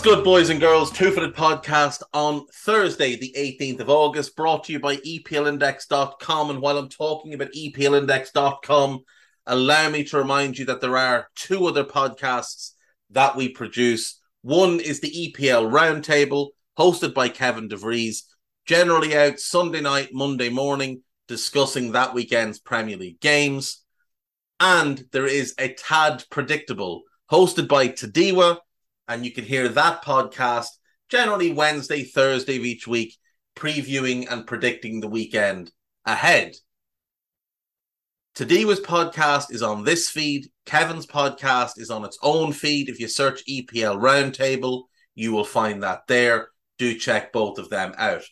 What's good, boys and girls? Two Footed Podcast on Thursday, the 18th of August, brought to you by EPLindex.com. And while I'm talking about EPLindex.com, allow me to remind you that there are two other podcasts that we produce. One is the EPL Roundtable, hosted by Kevin DeVries, generally out Sunday night, Monday morning, discussing that weekend's Premier League games. And there is a Tad Predictable, hosted by Tadiwa and you can hear that podcast generally Wednesday, Thursday of each week, previewing and predicting the weekend ahead. Today's podcast is on this feed. Kevin's podcast is on its own feed. If you search EPL Roundtable, you will find that there. Do check both of them out.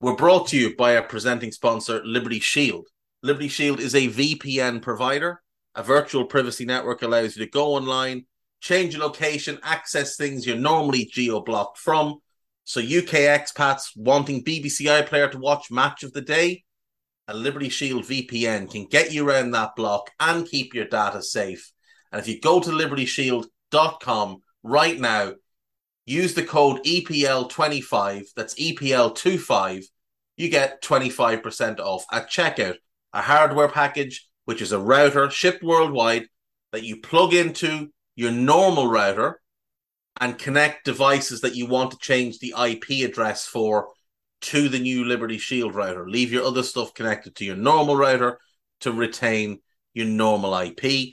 We're brought to you by our presenting sponsor, Liberty Shield. Liberty Shield is a VPN provider. A virtual privacy network allows you to go online, change your location, access things you're normally geo blocked from. So UK expats wanting BBC iPlayer to watch Match of the Day, a Liberty Shield VPN can get you around that block and keep your data safe. And if you go to libertyshield.com right now, use the code EPL25, that's EPL25, you get 25% off at checkout. A hardware package, which is a router shipped worldwide that you plug into your normal router and connect devices that you want to change the IP address for to the new Liberty Shield router. Leave your other stuff connected to your normal router to retain your normal IP. You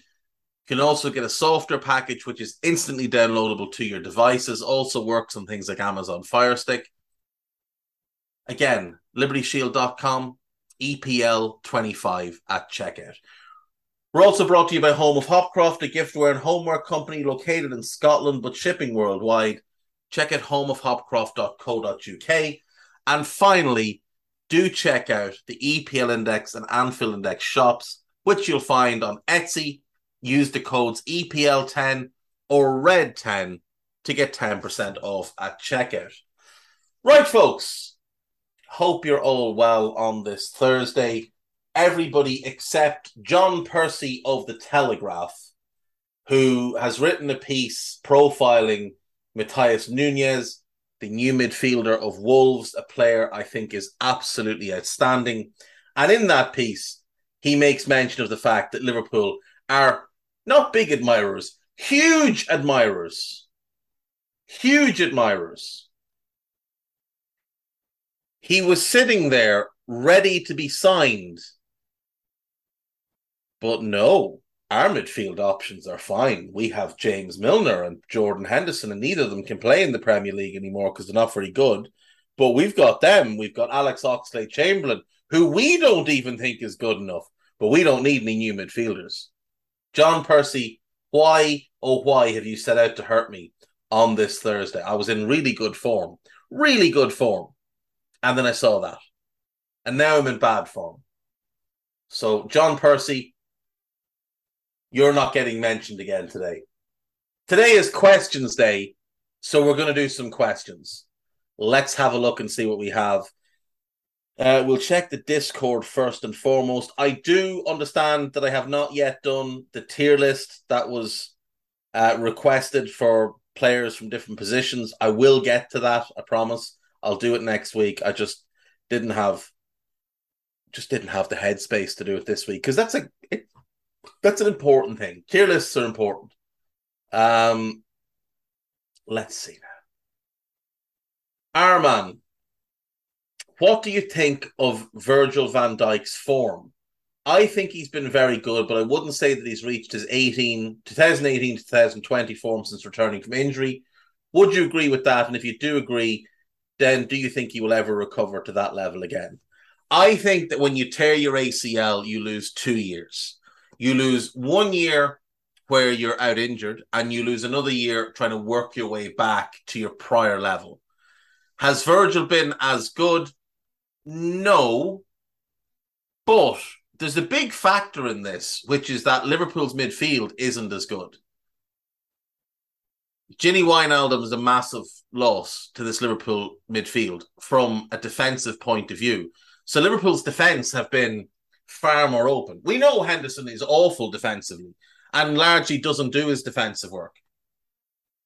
can also get a software package which is instantly downloadable to your devices, also works on things like Amazon Fire Stick. Again, libertyshield.com, EPL25 at checkout. We're also brought to you by Home of Hopcroft, a giftware and homework company located in Scotland but shipping worldwide. Check out homeofhopcroft.co.uk. And finally, do check out the EPL Index and Anfield Index shops, which you'll find on Etsy. Use the codes EPL10 or RED10 to get 10% off at checkout. Right, folks. Hope you're all well on this Thursday everybody except John Percy of the Telegraph, who has written a piece profiling Matheus Nunez, the new midfielder of Wolves, a player I think is absolutely outstanding. And in that piece, he makes mention of the fact that Liverpool are not big admirers, huge admirers. Huge admirers. He was sitting there ready to be signed but no, our midfield options are fine. We have James Milner and Jordan Henderson, and neither of them can play in the Premier League anymore because they're not very good. But we've got them. We've got Alex Oxlade Chamberlain, who we don't even think is good enough, but we don't need any new midfielders. John Percy, why, oh, why have you set out to hurt me on this Thursday? I was in really good form, really good form. And then I saw that. And now I'm in bad form. So, John Percy, you're not getting mentioned again today. Today is questions day, so we're going to do some questions. Let's have a look and see what we have. Uh, we'll check the Discord first and foremost. I do understand that I have not yet done the tier list that was uh, requested for players from different positions. I will get to that. I promise. I'll do it next week. I just didn't have, just didn't have the headspace to do it this week because that's a it, that's an important thing. Tier lists are important. Um, let's see now. Arman, what do you think of Virgil van Dijk's form? I think he's been very good, but I wouldn't say that he's reached his 18, 2018 2020 form since returning from injury. Would you agree with that? And if you do agree, then do you think he will ever recover to that level again? I think that when you tear your ACL, you lose two years. You lose one year where you're out injured and you lose another year trying to work your way back to your prior level. Has Virgil been as good? No. But there's a big factor in this, which is that Liverpool's midfield isn't as good. Gini Wijnaldum is a massive loss to this Liverpool midfield from a defensive point of view. So Liverpool's defence have been far more open. We know Henderson is awful defensively and largely doesn't do his defensive work.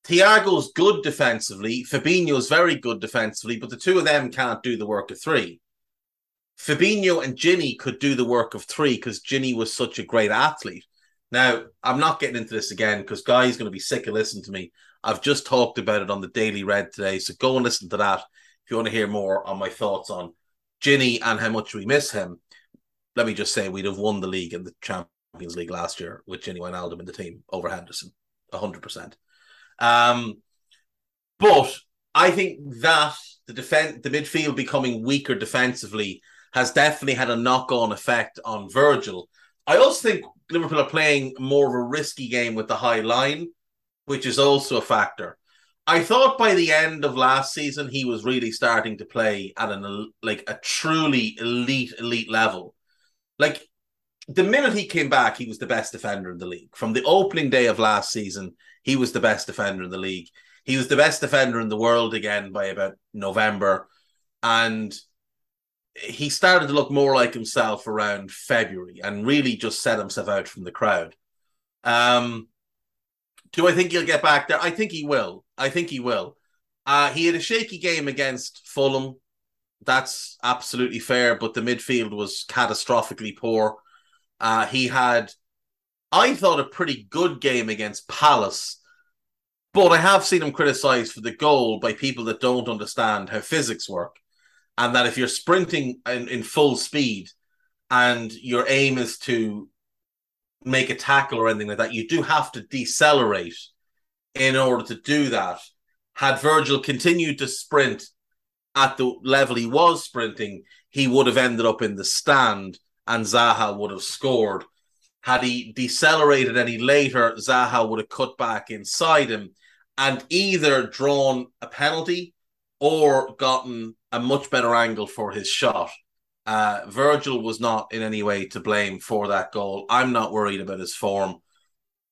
Thiago's good defensively, Fabinho's very good defensively, but the two of them can't do the work of three. Fabinho and Gini could do the work of three because Gini was such a great athlete. Now, I'm not getting into this again because Guy's going to be sick of listening to me. I've just talked about it on the Daily Red today, so go and listen to that if you want to hear more on my thoughts on Gini and how much we miss him. Let me just say we'd have won the league and the Champions League last year with Gini Wijnaldum in the team over Henderson, hundred percent. Um, but I think that the defense, the midfield becoming weaker defensively has definitely had a knock-on effect on Virgil. I also think Liverpool are playing more of a risky game with the high line, which is also a factor. I thought by the end of last season he was really starting to play at an like a truly elite elite level. Like the minute he came back, he was the best defender in the league. From the opening day of last season, he was the best defender in the league. He was the best defender in the world again by about November. And he started to look more like himself around February and really just set himself out from the crowd. Um, do I think he'll get back there? I think he will. I think he will. Uh, he had a shaky game against Fulham. That's absolutely fair, but the midfield was catastrophically poor. Uh, he had, I thought, a pretty good game against Palace, but I have seen him criticised for the goal by people that don't understand how physics work and that if you're sprinting in, in full speed and your aim is to make a tackle or anything like that, you do have to decelerate in order to do that. Had Virgil continued to sprint at the level he was sprinting, he would have ended up in the stand and Zaha would have scored. Had he decelerated any later, Zaha would have cut back inside him and either drawn a penalty or gotten a much better angle for his shot. Uh, Virgil was not in any way to blame for that goal. I'm not worried about his form.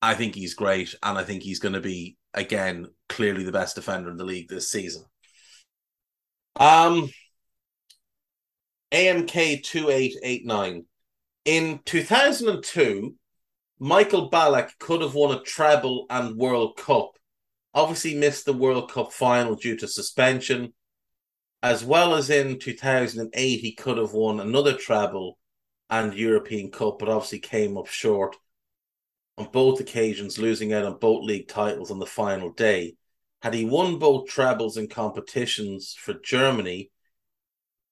I think he's great, and I think he's going to be again clearly the best defender in the league this season. Um, AMK two eight eight nine. In two thousand and two, Michael Ballack could have won a treble and World Cup. Obviously, missed the World Cup final due to suspension as well as in 2008, he could have won another treble and European Cup, but obviously came up short on both occasions, losing out on both league titles on the final day. Had he won both trebles in competitions for Germany,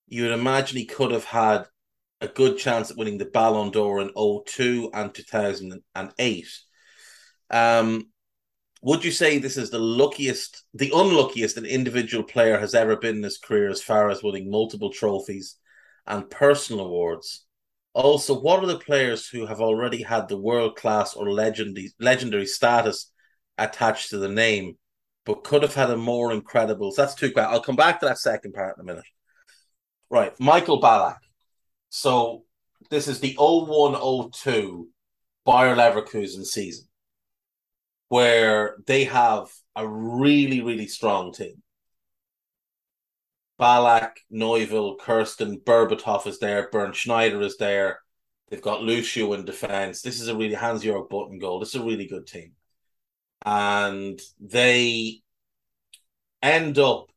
you would imagine he could have had a good chance at winning the Ballon d'Or in 02 and 2008. Um, would you say this is the luckiest, the unluckiest an individual player has ever been in his career as far as winning multiple trophies and personal awards? Also, what are the players who have already had the world class or legendary legendary status attached to the name, but could have had a more incredible? So that's two. I'll come back to that second part in a minute. Right, Michael Ballack. So this is the 0102 Bayer Leverkusen season where they have a really, really strong team. Ballack, Neuville, Kirsten, Berbatov is there, Bernd Schneider is there. They've got Lucio in defense. This is a really Hans Jörg Butt goal. This is a really good team. And they end up,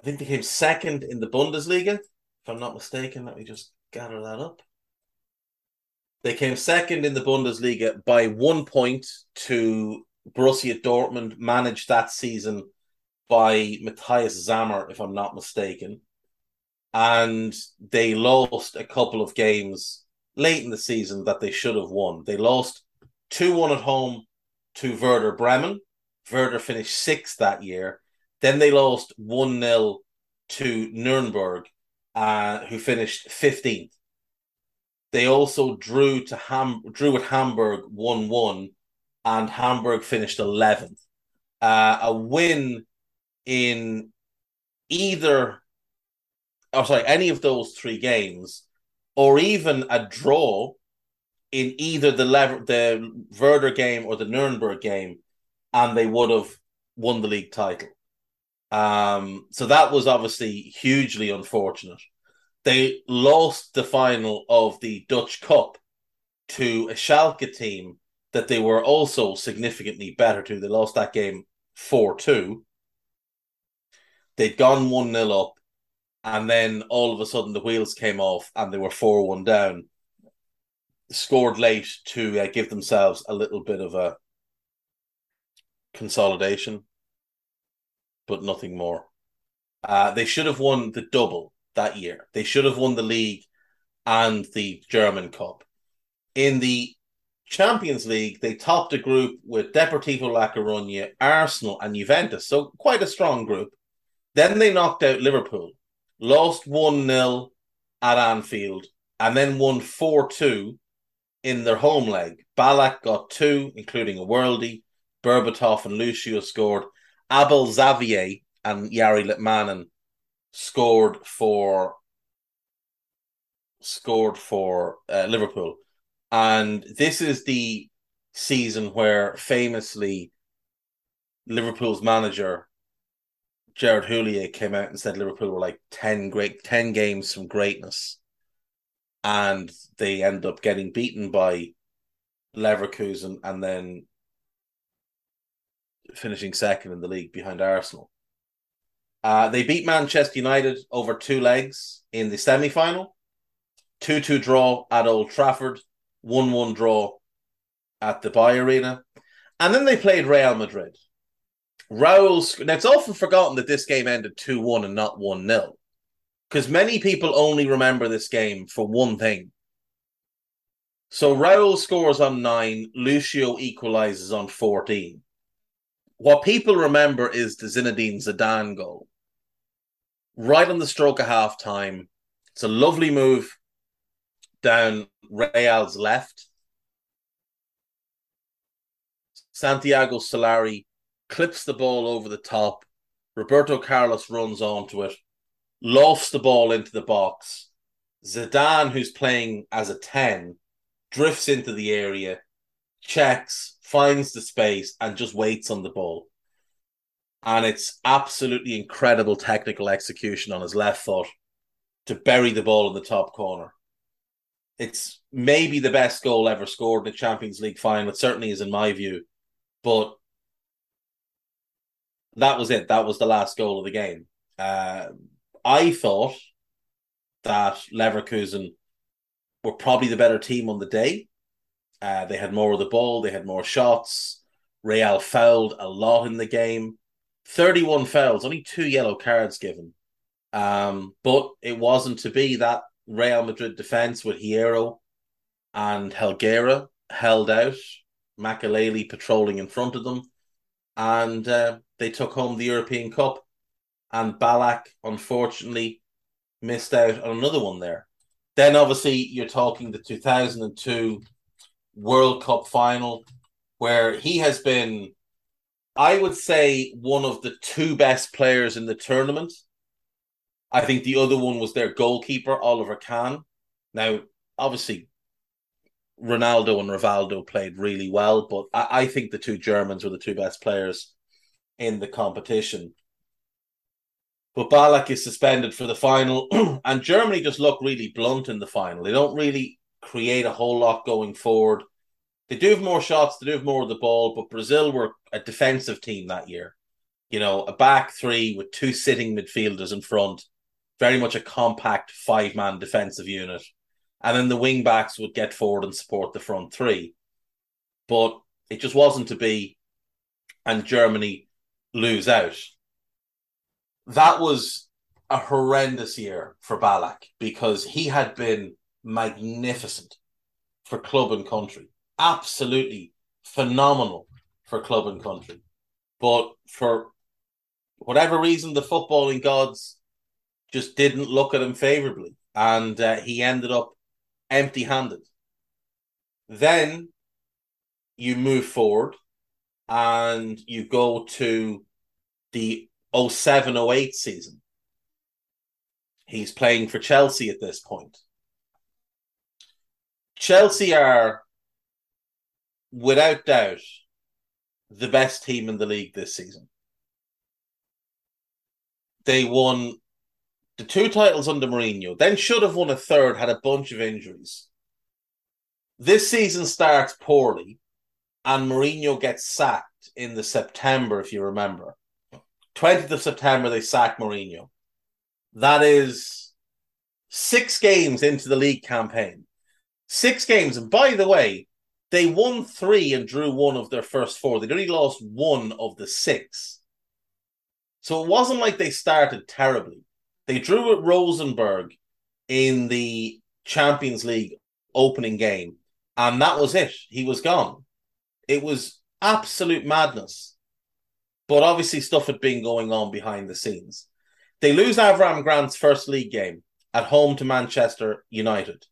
I think they came second in the Bundesliga, if I'm not mistaken. Let me just gather that up. They came second in the Bundesliga by one point to Borussia Dortmund, managed that season by Matthias Sammer, if I'm not mistaken. And they lost a couple of games late in the season that they should have won. They lost 2 1 at home to Werder Bremen. Werder finished sixth that year. Then they lost 1 0 to Nuremberg, uh, who finished 15th. They also drew to Ham drew at Hamburg one one, and Hamburg finished eleventh. Uh, a win in either, oh sorry, any of those three games, or even a draw in either the lever the Werder game or the Nuremberg game, and they would have won the league title. Um, so that was obviously hugely unfortunate. They lost the final of the Dutch Cup to a Schalke team that they were also significantly better to. They lost that game 4 2. They'd gone 1 0 up, and then all of a sudden the wheels came off and they were 4 1 down. Scored late to uh, give themselves a little bit of a consolidation, but nothing more. Uh, they should have won the double that year. They should have won the league and the German Cup. In the Champions League, they topped a group with Deportivo La Coruña, Arsenal, and Juventus. So quite a strong group. Then they knocked out Liverpool, lost 1 0 at Anfield, and then won 4 2 in their home leg. Ballack got two, including a worldie. Berbatov and Lucio scored. Abel Xavier and Jari Litmanen scored for scored for uh, Liverpool, and this is the season where famously Liverpool's manager Gerard Houllier came out and said Liverpool were like ten great ten games from greatness, and they end up getting beaten by Leverkusen and then finishing second in the league behind Arsenal. Uh, they beat Manchester United over two legs in the semi final, 2 2 draw at Old Trafford, 1 1 draw at the Bay Arena. And then they played Real Madrid. Raul, now it's often forgotten that this game ended 2 1 and not 1 0, because many people only remember this game for one thing. So Raul scores on 9, Lucio equalizes on 14 what people remember is the Zinedine Zidane goal. Right on the stroke of half time. It's a lovely move down Real's left. Santiago Solari clips the ball over the top. Roberto Carlos runs onto it, lofts the ball into the box. Zidane, who's playing as a 10, drifts into the area, checks, finds the space, and just waits on the ball. And it's absolutely incredible technical execution on his left foot to bury the ball in the top corner. It's maybe the best goal ever scored in a Champions League final. It certainly is in my view. But that was it. That was the last goal of the game. Uh, I thought that Leverkusen were probably the better team on the day. Uh, they had more of the ball, they had more shots. Real fouled a lot in the game. 31 fouls, only two yellow cards given. Um, but it wasn't to be that Real Madrid defense with Hierro and Helguera held out, Makelele patrolling in front of them, and uh, they took home the European Cup. And Ballack unfortunately, missed out on another one there. Then, obviously, you're talking the 2002 World Cup final, where he has been, I would say, one of the two best players in the tournament. I think the other one was their goalkeeper, Oliver Kahn. Now, obviously, Ronaldo and Rivaldo played really well, but I, I think the two Germans were the two best players in the competition. But Ballack is suspended for the final, and Germany just look really blunt in the final. They don't really create a whole lot going forward. They do have more shots, they do have more of the ball, but Brazil were a defensive team that year. You know, a back three with two sitting midfielders in front, very much a compact five man defensive unit. And then the wing backs would get forward and support the front three. But it just wasn't to be, and Germany lose out. That was a horrendous year for Ballack because he had been magnificent for club and country. Absolutely phenomenal for club and country. But for whatever reason, the footballing gods just didn't look at him favorably. And uh, he ended up empty handed. Then you move forward and you go to the 07 08 season. He's playing for Chelsea at this point. Chelsea are, without doubt, the best team in the league this season. They won the two titles under Mourinho, then should have won a third, had a bunch of injuries. This season starts poorly, and Mourinho gets sacked in the September, if you remember. 20th of September, they sack Mourinho. That is six games into the league campaign. Six games. And by the way, they won three and drew one of their first four. They'd only lost one of the six. So it wasn't like they started terribly. They drew at Rosenborg in the Champions League opening game, and that was it. He was gone. It was absolute madness. But obviously, stuff had been going on behind the scenes. They lose Avram Grant's first league game at home to Manchester United.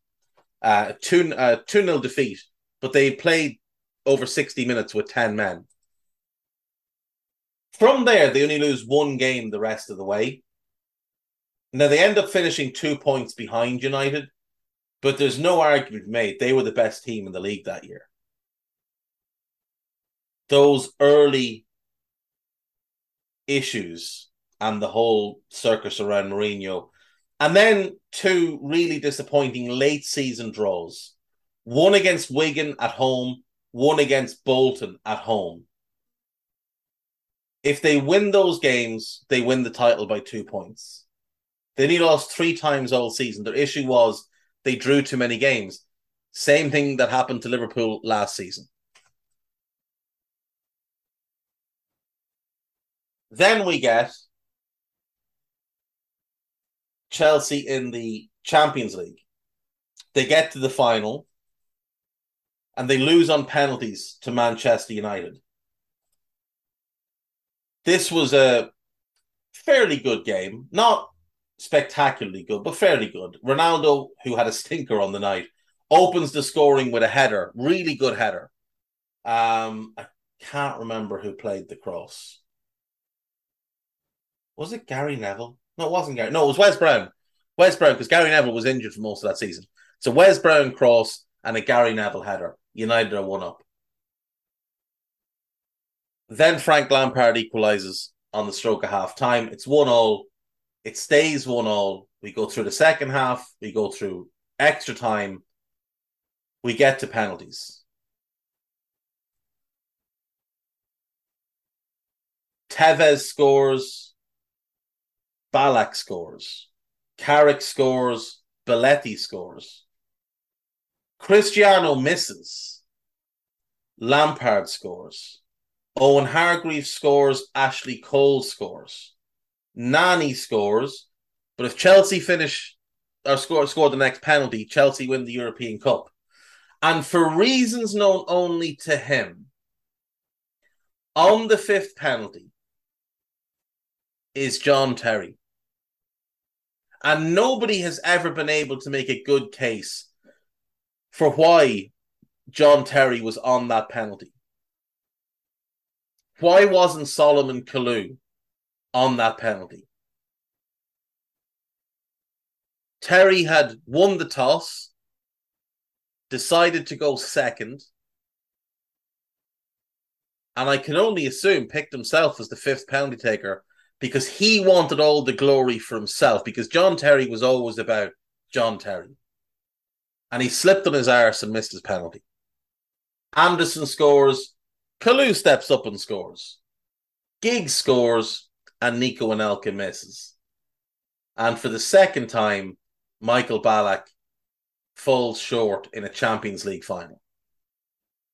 Uh, 2 uh, 2 0 defeat, but they played over 60 minutes with 10 men. From there, they only lose one game the rest of the way. Now they end up finishing two points behind United, but there's no argument made. They were the best team in the league that year. Those early issues and the whole circus around Mourinho, and then two really disappointing late season draws one against Wigan at home, one against Bolton at home. If they win those games, they win the title by two points. They only lost three times all season. Their issue was they drew too many games. Same thing that happened to Liverpool last season. Then we get Chelsea in the Champions League. They get to the final and they lose on penalties to Manchester United. This was a fairly good game, not spectacularly good, but fairly good. Ronaldo, who had a stinker on the night, opens the scoring with a header, really good header. Um, I can't remember who played the cross. Was it Gary Neville? No, it wasn't Gary. No, it was Wes Brown. Wes Brown, because Gary Neville was injured for most of that season. So Wes Brown cross and a Gary Neville header. United are one up. Then Frank Lampard equalizes on the stroke of half time. It's one all. It stays one all. We go through the second half. We go through extra time. We get to penalties. Tevez scores. Ballack scores. Carrick scores. Belletti scores. Cristiano misses. Lampard scores. Owen Hargreaves scores. Ashley Cole scores. Nani scores. But if Chelsea finish or score score the next penalty, Chelsea win the European Cup. And for reasons known only to him, on the fifth penalty is John Terry. And nobody has ever been able to make a good case for why John Terry was on that penalty. Why wasn't Solomon Kalou on that penalty? Terry had won the toss, decided to go second, and I can only assume picked himself as the fifth penalty taker because he wanted all the glory for himself because John Terry was always about John Terry. And he slipped on his arse and missed his penalty. Anderson scores, Kalou steps up and scores. Giggs scores, and Nico Anelka misses. And for the second time, Michael Ballack falls short in a Champions League final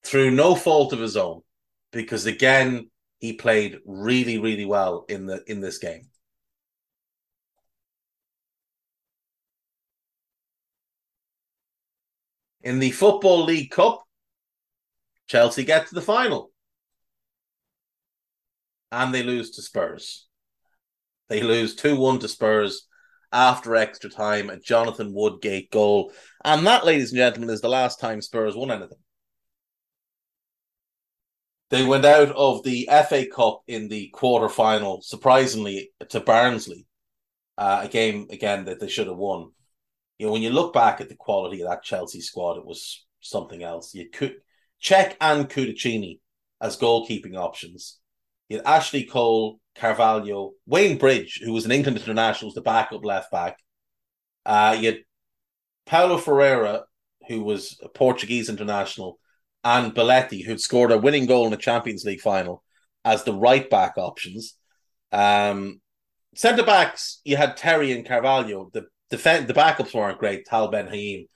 through no fault of his own, because again, he played really, really well in the in this game. In the Football League Cup, Chelsea get to the final. And they lose to Spurs. They lose 2 1 to Spurs. after extra time, a Jonathan Woodgate goal. And that, ladies and gentlemen, is the last time Spurs won anything. They went out of the FA Cup in the quarter final, surprisingly, to Barnsley, uh, a game again that they should have won. You know, when you look back at the quality of that Chelsea squad, it was something else. You could Cech and Cudicini as goalkeeping options. You had Ashley Cole, Carvalho, Wayne Bridge, who was an England international, was the backup left back. Uh, you had Paulo Ferreira, who was a Portuguese international, and Belletti, who'd scored a winning goal in the Champions League final, as the right back options. Um, Centre backs, you had Terry and Carvalho. The defend the backups weren't great, Tal Ben Haim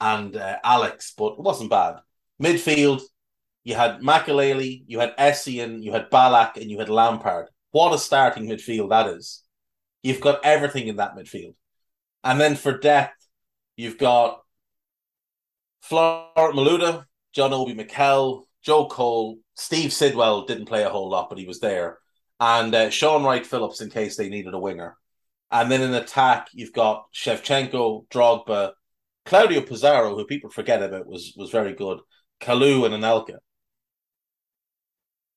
and uh, Alex, but it wasn't bad. Midfield, you had Makelele, you had Essien, you had Ballack, and you had Lampard. What a starting midfield that is. You've got everything in that midfield. And then for depth, you've got Florent Malouda, John Obi Mikel, Joe Cole, Steve Sidwell didn't play a whole lot, but he was there. And uh, Shaun Wright Phillips in case they needed a winger. And then in attack, you've got Shevchenko, Drogba, Claudio Pizarro, who people forget about, was was very good. Kalou and Anelka.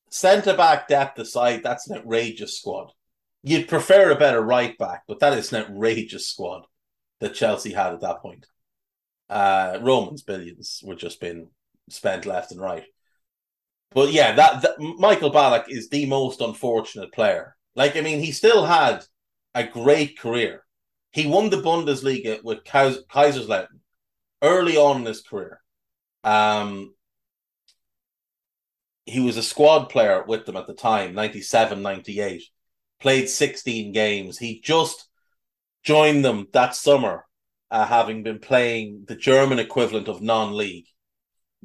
Centre back depth aside, that's an outrageous squad. You'd prefer a better right back, but that is an outrageous squad that Chelsea had at that point. Uh, Roman's billions were just being spent left and right. But yeah, that, that Michael Ballack is the most unfortunate player. Like, I mean, he still had a great career. He won the Bundesliga with Kaiserslautern early on in his career. Um, he was a squad player with them at the time, 97, 98. Played 16 games. He just joined them that summer, uh, having been playing the German equivalent of non league.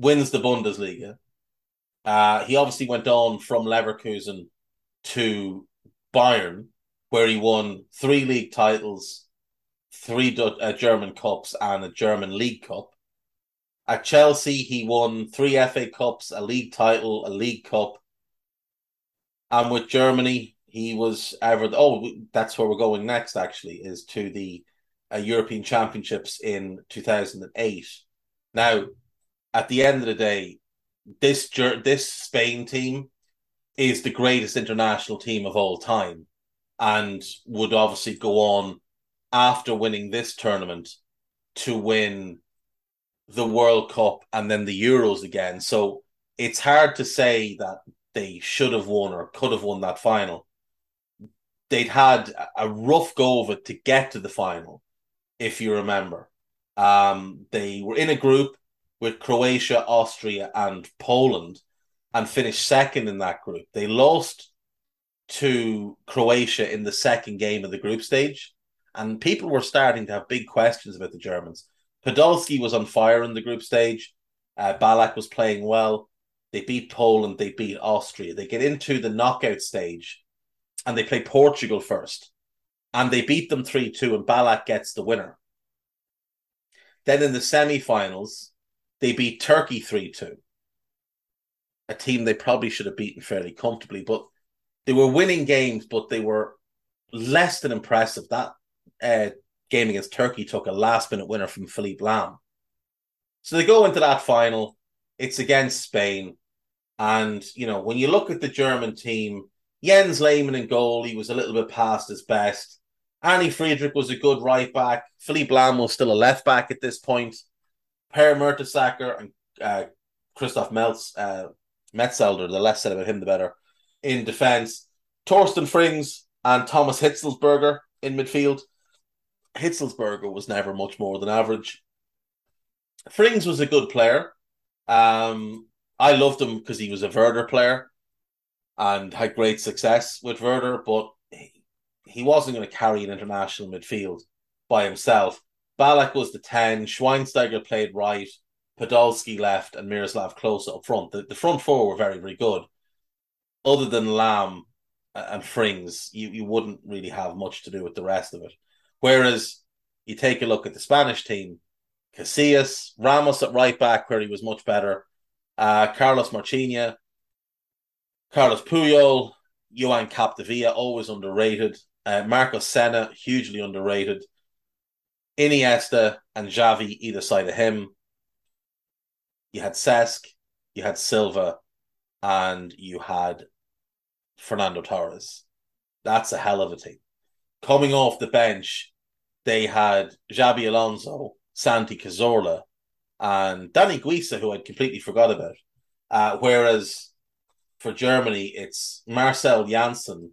Wins the Bundesliga. Uh, he obviously went on from Leverkusen to Bayern, where he won three league titles, three uh, German Cups, and a German League Cup. At Chelsea, he won three FA Cups, a league title, a League Cup. And with Germany, he was ever. Oh, that's where we're going next. Actually, is to the uh, European Championships in two thousand and eight. Now, at the end of the day, this this Spain team is the greatest international team of all time, and would obviously go on after winning this tournament to win the World Cup and then the Euros again. So it's hard to say that they should have won or could have won that final. They'd had a rough go of it to get to the final, if you remember. Um, they were in a group with Croatia, Austria, and Poland and finished second in that group. They lost to Croatia in the second game of the group stage, and people were starting to have big questions about the Germans. Podolski was on fire in the group stage. Uh, Ballack was playing well. They beat Poland. They beat Austria. They get into the knockout stage, and they play Portugal first, and they beat them three two. And Ballack gets the winner. Then in the semi-finals, they beat Turkey three two. A team they probably should have beaten fairly comfortably, but they were winning games, but they were less than impressive. That uh, game against Turkey took a last minute winner from Philipp Lahm. So they go into that final. It's against Spain. And, you know, when you look at the German team, Jens Lehmann in goal, he was a little bit past his best. Arne Friedrich was a good right back. Philipp Lahm was still a left back at this point. Per Mertesacker and uh, Christoph uh, Metzelder, the less said about him, the better, in defence. Torsten Frings and Thomas Hitzlsperger in midfield. Hitzlsperger was never much more than average. Frings was a good player. Um, I loved him because he was a Werder player and had great success with Werder, but he, he wasn't going to carry an international midfield by himself. Ballack was the 10, Schweinsteiger played right, Podolski left, and Miroslav Klose up front. The, the front four were very, very good. Other than Lahm and Frings, you, you wouldn't really have much to do with the rest of it. Whereas you take a look at the Spanish team, Casillas, Ramos at right back, where he was much better, uh, Carlos Marchena, Carlos Puyol, Joan Capdevila, always underrated, uh, Marcos Senna, hugely underrated, Iniesta and Xavi either side of him. You had Cesc, you had Silva, and you had Fernando Torres. That's a hell of a team. Coming off the bench, they had Xabi Alonso, Santi Cazorla, and Dani Güiza, who I'd completely forgot about. Uh, whereas for Germany, it's Marcell Jansen,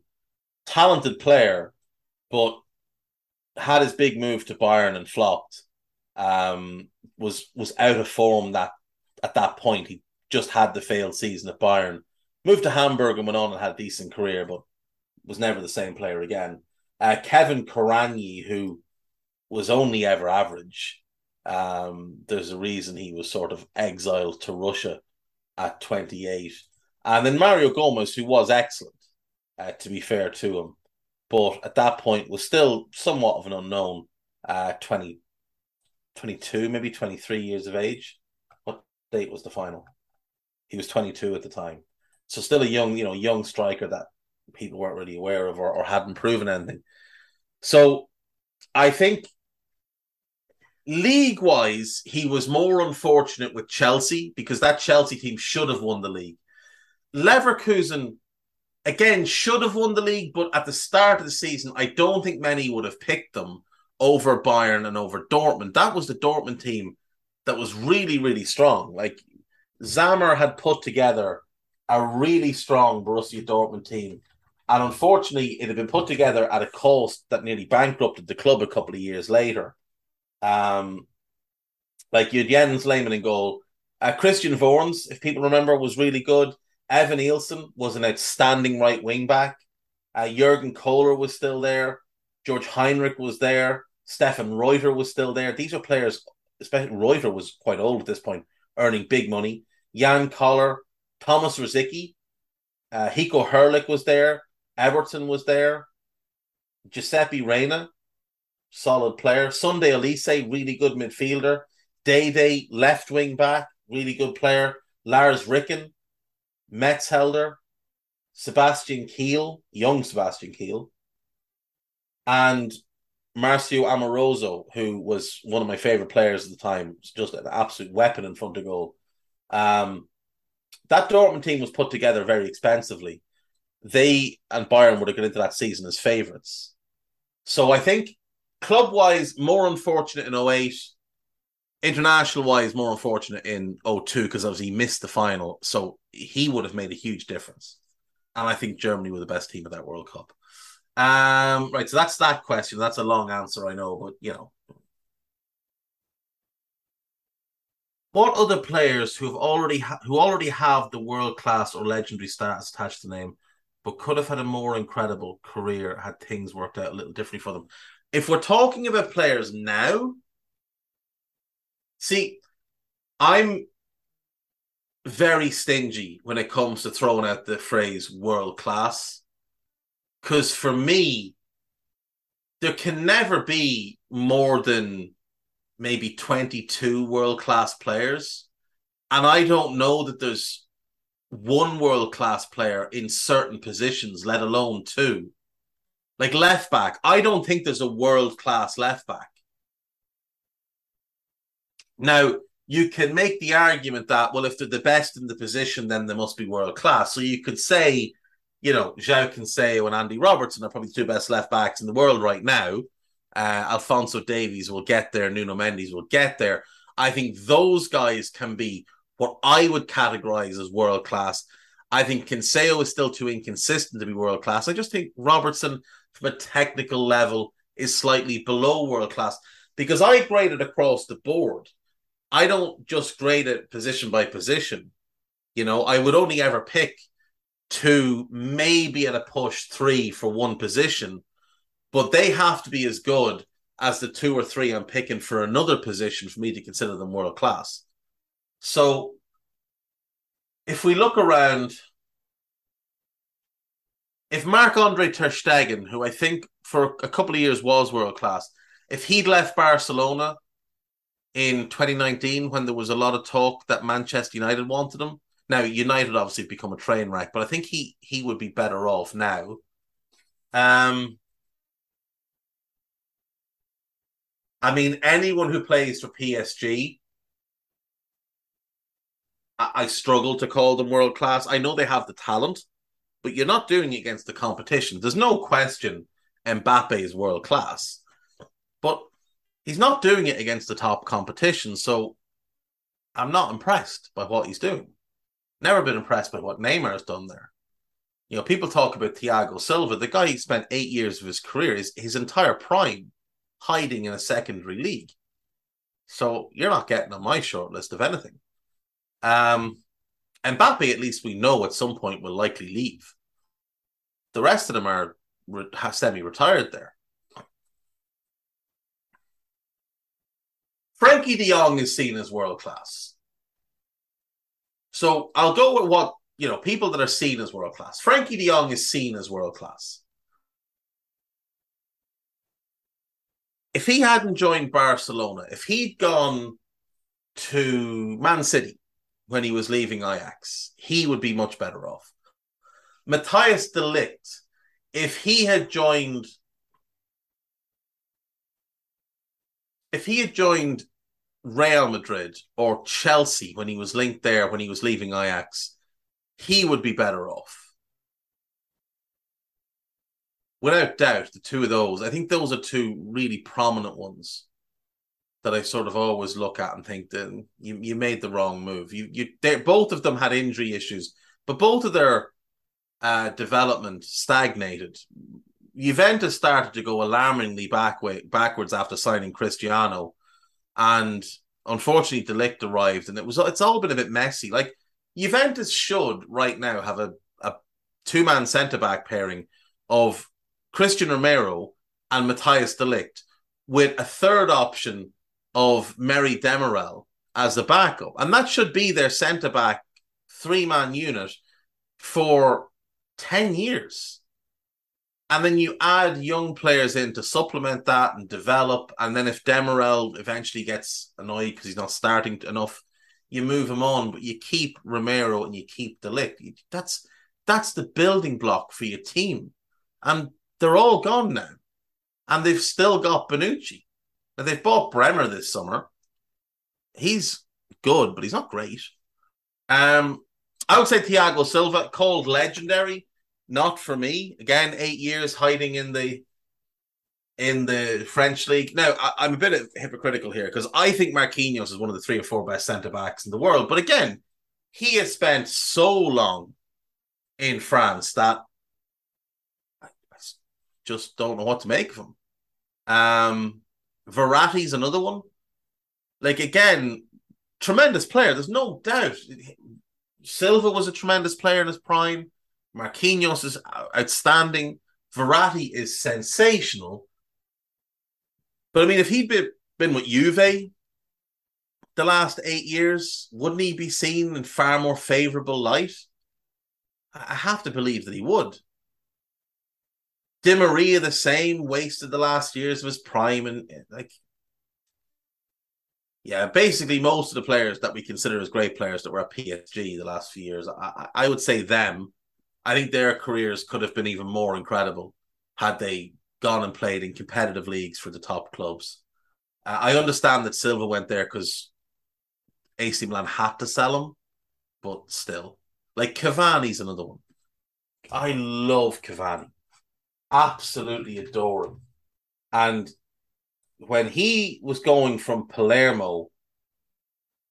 talented player, but had his big move to Bayern and flopped. Um, was was out of form that at that point. He just had the failed season at Bayern. Moved to Hamburg and went on and had a decent career, but was never the same player again. Uh, Kevin Kuranyi, who was only ever average, um, there's a reason he was sort of exiled to Russia at 28. And then Mario Gomez, who was excellent, uh, to be fair to him, but at that point was still somewhat of an unknown, uh, 20, 22, maybe 23 years of age. What date was the final? He was 22 at the time. So still a young, you know, young striker that people weren't really aware of or, or hadn't proven anything. So I think league wise, he was more unfortunate with Chelsea because that Chelsea team should have won the league. Leverkusen, again, should have won the league, but at the start of the season, I don't think many would have picked them over Bayern and over Dortmund. That was the Dortmund team that was really, really strong. Like Sammer had put together a really strong Borussia Dortmund team. And unfortunately, it had been put together at a cost that nearly bankrupted the club a couple of years later. Um, like you had Jens Lehmann in goal. Uh, Christian Wörns, if people remember, was really good. Evanilson was an outstanding right wing back. Uh, Jurgen Kohler was still there. Jörg Heinrich was there. Stefan Reuter was still there. These are players, especially Reuter was quite old at this point, earning big money. Jan Koller, Thomas Rosicky, uh, Heiko Herrlich was there. Ewerthon was there. Giuseppe Reina, solid player. Sunday Oliseh, really good midfielder. Dave, left wing back, really good player. Lars Ricken, Metzelder, Sebastian Kehl, young Sebastian Kehl, and Marcio Amoroso, who was one of my favorite players at the time, just an absolute weapon in front of goal. Um, that Dortmund team was put together very expensively. They and Bayern would have gone into that season as favourites. So I think club wise, more unfortunate in 08. International wise, more unfortunate in 02 because obviously he missed the final. So he would have made a huge difference. And I think Germany were the best team of that World Cup. Um, right, so that's that question. That's a long answer, I know, but you know. What other players who have already ha- who already have the world class or legendary status attached to the name, but could have had a more incredible career had things worked out a little differently for them? if we're talking about players now, see, I'm very stingy when it comes to throwing out the phrase world class. Because for me, there can never be more than maybe 22 world class players. And I don't know that there's one world class player in certain positions, let alone two. Like left back, I don't think there's a world class left back. Now, you can make the argument that, well, if they're the best in the position, then they must be world class. So you could say, you know, João Cancelo and Andy Robertson are probably the two best left backs in the world right now. Uh, Alphonso Davies will get there. Nuno Mendes will get there. I think those guys can be what I would categorize as world class. I think Cancelo is still too inconsistent to be world class. I just think Robertson from a technical level is slightly below world class because I graded across the board. I don't just grade it position by position. You know, I would only ever pick two, maybe at a push three for one position, but they have to be as good as the two or three I'm picking for another position for me to consider them world class. So if we look around if Marc Andre Ter Stegen, who I think for a couple of years was world class, if he'd left Barcelona in 2019 when there was a lot of talk that Manchester United wanted him, now United obviously become a train wreck, but I think he he would be better off now. Um, I mean, anyone who plays for PSG, I, I struggle to call them world class. I know they have the talent, but you're not doing it against the competition. There's no question Mbappe is world class, but he's not doing it against the top competition. So I'm not impressed by what he's doing. Never been impressed by what Neymar has done there. You know, people talk about Thiago Silva. The guy he spent eight years of his career, his, his entire prime, hiding in a secondary league. So you're not getting on my short list of anything. Um, Mbappe, at least we know at some point will likely leave. The rest of them are re- semi-retired there. Frenkie De Jong is seen as world class. So I'll go with what you know people that are seen as world class. Frankie De Jong is seen as world class. If he hadn't joined Barcelona, if he'd gone to Man City when he was leaving Ajax, he would be much better off. Matthias de Ligt, if he had joined if he had joined Real Madrid or Chelsea when he was linked there when he was leaving Ajax, he would be better off. Without doubt, the two of those, I think those are two really prominent ones that I sort of always look at and think that you, you made the wrong move. You you both of them had injury issues, but both of their uh, development stagnated. Juventus started to go alarmingly back way, backwards after signing Cristiano, and unfortunately, de Ligt arrived, and it was it's all been a bit messy. Like Juventus should right now have a, a two man centre back pairing of Cristian Romero and Matthias de Ligt with a third option of Merih Demiral as the backup, and that should be their centre back three man unit for 10 years. And then you add young players in to supplement that and develop. And then if Demiral eventually gets annoyed because he's not starting enough, you move him on, but you keep Romero and you keep de Ligt. That's that's the building block for your team. And they're all gone now. And they've still got Bonucci. Now they've bought Bremer this summer. He's good, but he's not great. Um, I would say Thiago Silva, called legendary, not for me. Again, eight years hiding in the in the French league. Now, I, am a bit hypocritical here because I think Marquinhos is one of the three or four best centre backs in the world. But again, he has spent so long in France that I, just don't know what to make of him. Um, Verratti's another one. Like again, tremendous player. There's no doubt. Silva was a tremendous player in his prime. Marquinhos is uh, outstanding. Verratti is sensational. But I mean, if he'd been, with Juve the last eight years, wouldn't he be seen in far more favourable light? I have to believe that he would. Di Maria, the same, wasted the last years of his prime, and eh, like yeah, basically most of the players that we consider as great players that were at PSG the last few years, I, I would say them. I think their careers could have been even more incredible had they gone and played in competitive leagues for the top clubs. Uh, I understand that Silva went there because AC Milan had to sell him, but still, like Cavani's another one. I love Cavani, absolutely adore him, and when he was going from Palermo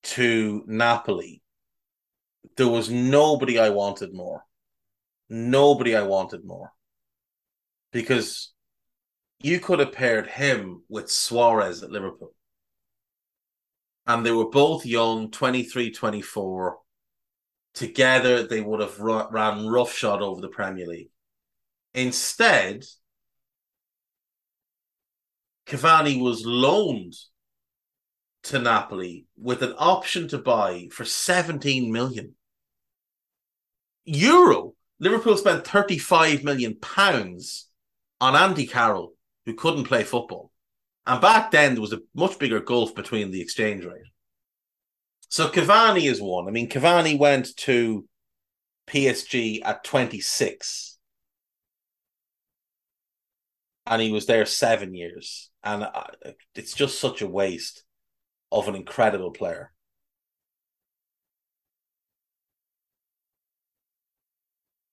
to Napoli, there was nobody I wanted more. Nobody I wanted more. Because you could have paired him with Suarez at Liverpool. And they were both young, 23, 24. Together, they would have ran roughshod over the Premier League. Instead, Cavani was loaned to Napoli with an option to buy for 17 million euro. Liverpool spent 35 million pounds on Andy Carroll, who couldn't play football. And back then, there was a much bigger gulf between the exchange rate. So Cavani is one. I mean, Cavani went to PSG at 26. and he was there seven years, and uh, it's just such a waste of an incredible player.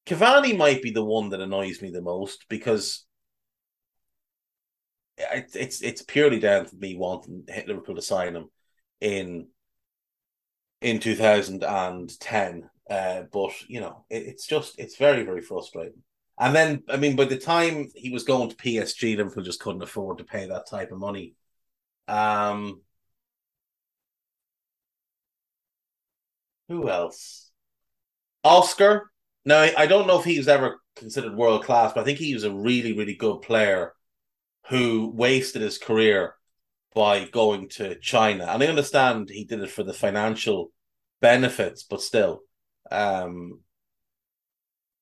Cavani might be the one that annoys me the most because it's it's purely down to me wanting Liverpool to sign him in in 2010. Uh, but you know, it, it's just it's very very frustrating. And then I mean, by the time he was going to PSG, Liverpool just couldn't afford to pay that type of money. Um, who else? Oscar. Now I don't know if he was ever considered world class, but I think he was a really really good player who wasted his career by going to China. And I understand he did it for the financial benefits, but still. Um,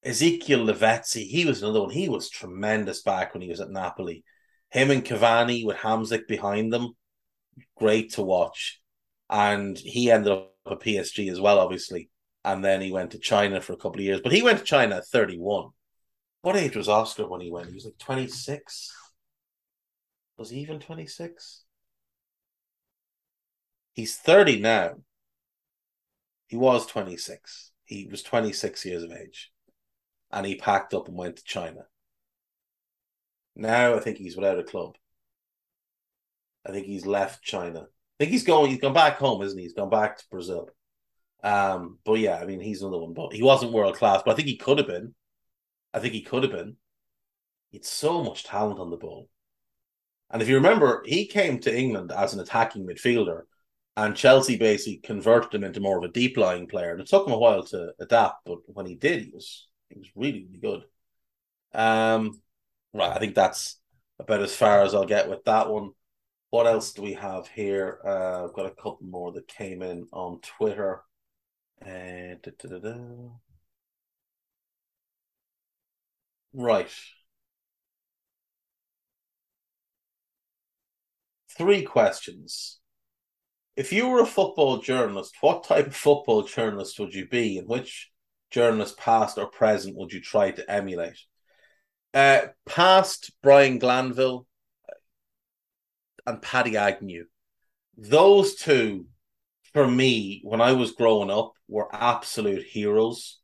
Ezequiel Lavezzi, he was another one. He was tremendous back when he was at Napoli. Him and Cavani with Hamsik behind them, great to watch. And he ended up at PSG as well, obviously. And then he went to China for a couple of years. But he went to China at 31. What age was Oscar when he went? He was like 26. Was he even 26? He's 30 now. He was 26. He was 26 years of age. And he packed up and went to China. Now I think he's without a club. I think he's left China. I think he's going, he's gone back home, isn't he? He's gone back to Brazil. Um, but yeah, I mean, he's another one. But he wasn't world class, but I think he could have been. I think he could have been. Had so much talent on the ball. And if you remember, he came to England as an attacking midfielder, and Chelsea basically converted him into more of a deep lying player. And it took him a while to adapt, but when he did, he was he was really, really good. Um, right, I think that's about as far as I'll get with that one. What else do we have here? Uh, I've got a couple more that came in on Twitter. Uh, da, da, da, right. three questions. If you were a football journalist, what type of football journalist would you be, and which journalist, past or present, would you try to emulate? Uh, past Brian Glanville and Paddy Agnew. Those two, for me, when I was growing up, were absolute heroes.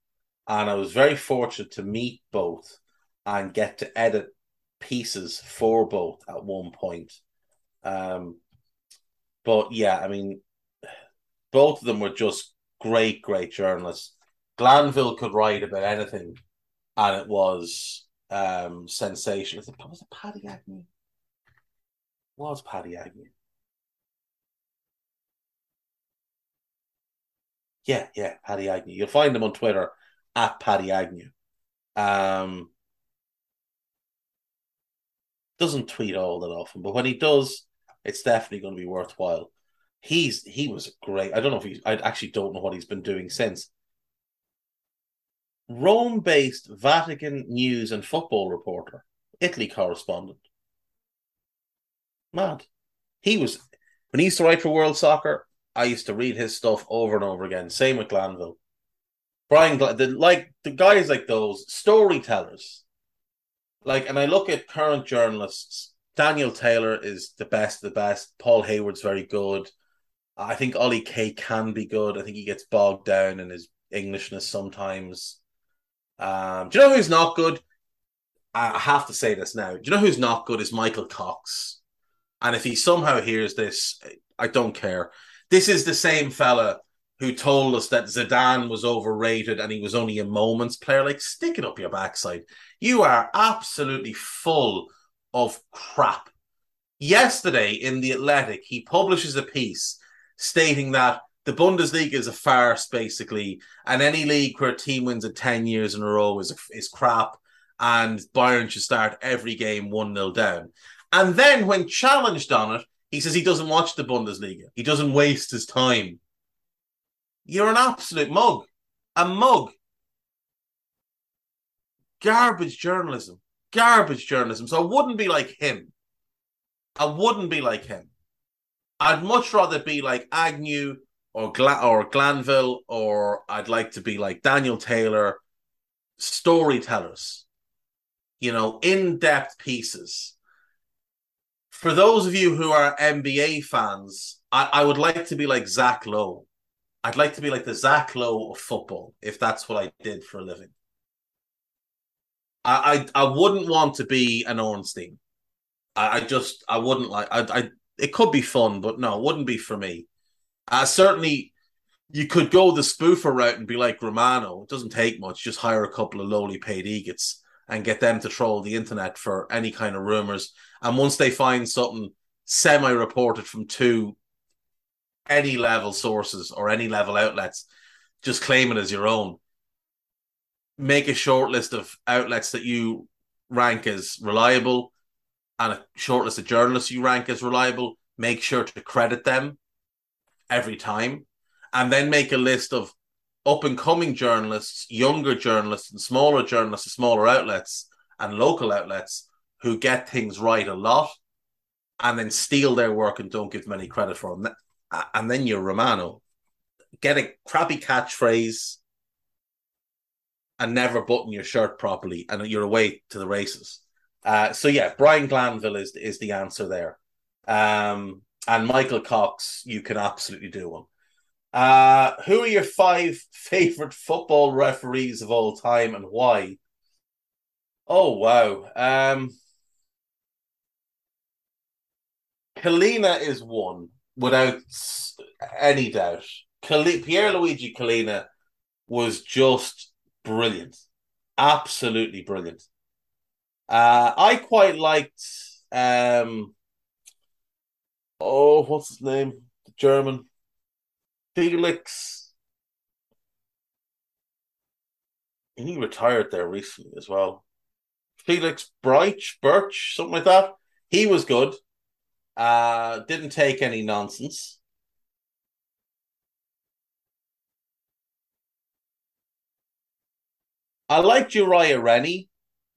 And I was very fortunate to meet both and get to edit pieces for both at one point. Um, but yeah, I mean, both of them were just great, great journalists. Glanville could write about anything, and it was um sensational. Was it, was it Paddy Agnew? Was Paddy Agnew? Yeah, yeah, Paddy Agnew. You'll find him on Twitter at Paddy Agnew. Um, doesn't tweet all that often, but when he does, it's definitely going to be worthwhile. He's he was great. I don't know if he's. I actually don't know what he's been doing since. Rome-based Vatican news and football reporter, Italy correspondent. Mad. He was when he used to write for World Soccer. I used to read his stuff over and over again. Same with Glanville. Brian, the, like the guys like those storytellers. Like, and I look at current journalists Daniel Taylor is the best the best. Paul Hayward's very good. I think Ollie Kay can be good. I think he gets bogged down in his Englishness sometimes. Um, do you know who's not good? I have to say this now. Do you know who's not good? Is Michael Cox. And if he somehow hears this, I don't care. This is the same fella who told us that Zidane was overrated and he was only a moments player. Like, stick it up your backside. You are absolutely full of crap. Yesterday in The Athletic, he publishes a piece stating that the Bundesliga is a farce, basically, and any league where a team wins it 10 years in a row is, is crap, and Bayern should start every game 1 0 down. And then, when challenged on it, he says he doesn't watch the Bundesliga, he doesn't waste his time. You're an absolute mug. A mug. Garbage journalism garbage journalism. So I wouldn't be like him. I wouldn't be like him. I'd much rather be like Agnew or Gla- or Glanville, or I'd like to be like Daniel Taylor, storytellers. You know, in-depth pieces For those of you who are NBA fans, I, I would like to be like Zach Lowe. I'd like to be like the Zach Lowe of football, if that's what I did for a living. I I, I wouldn't want to be an Ornstein. I, I just I wouldn't like I, I it could be fun, but no, it wouldn't be for me. Uh, certainly you could go the spoofer route and be like Romano. It doesn't take much. Just hire a couple of lowly paid egots and get them to troll the internet for any kind of rumors. And once they find something semi reported from two any level sources or any level outlets, just claim it as your own. Make a short list of outlets that you rank as reliable and a short list of journalists you rank as reliable. Make sure to credit them every time. And then make a list of up and coming journalists, younger journalists, and smaller journalists, smaller outlets, and local outlets who get things right a lot and then steal their work and don't give them any credit for them and then you're Romano. Get a crappy catchphrase and never button your shirt properly, and you're away to the races. Uh, so yeah, Brian Glanville is is the answer there. Um, and Michael Cox, you can absolutely do one. Uh, who are your five favorite football referees of all time and why? Oh wow. Um Collina is one without any doubt. Pierluigi Collina was just brilliant, absolutely brilliant. Uh, I quite liked. Um, oh, what's his name? The German Felix. He retired there recently as well. Felix Breich, Birch, something like that. He was good. Uh, didn't take any nonsense. I liked Uriah Rennie.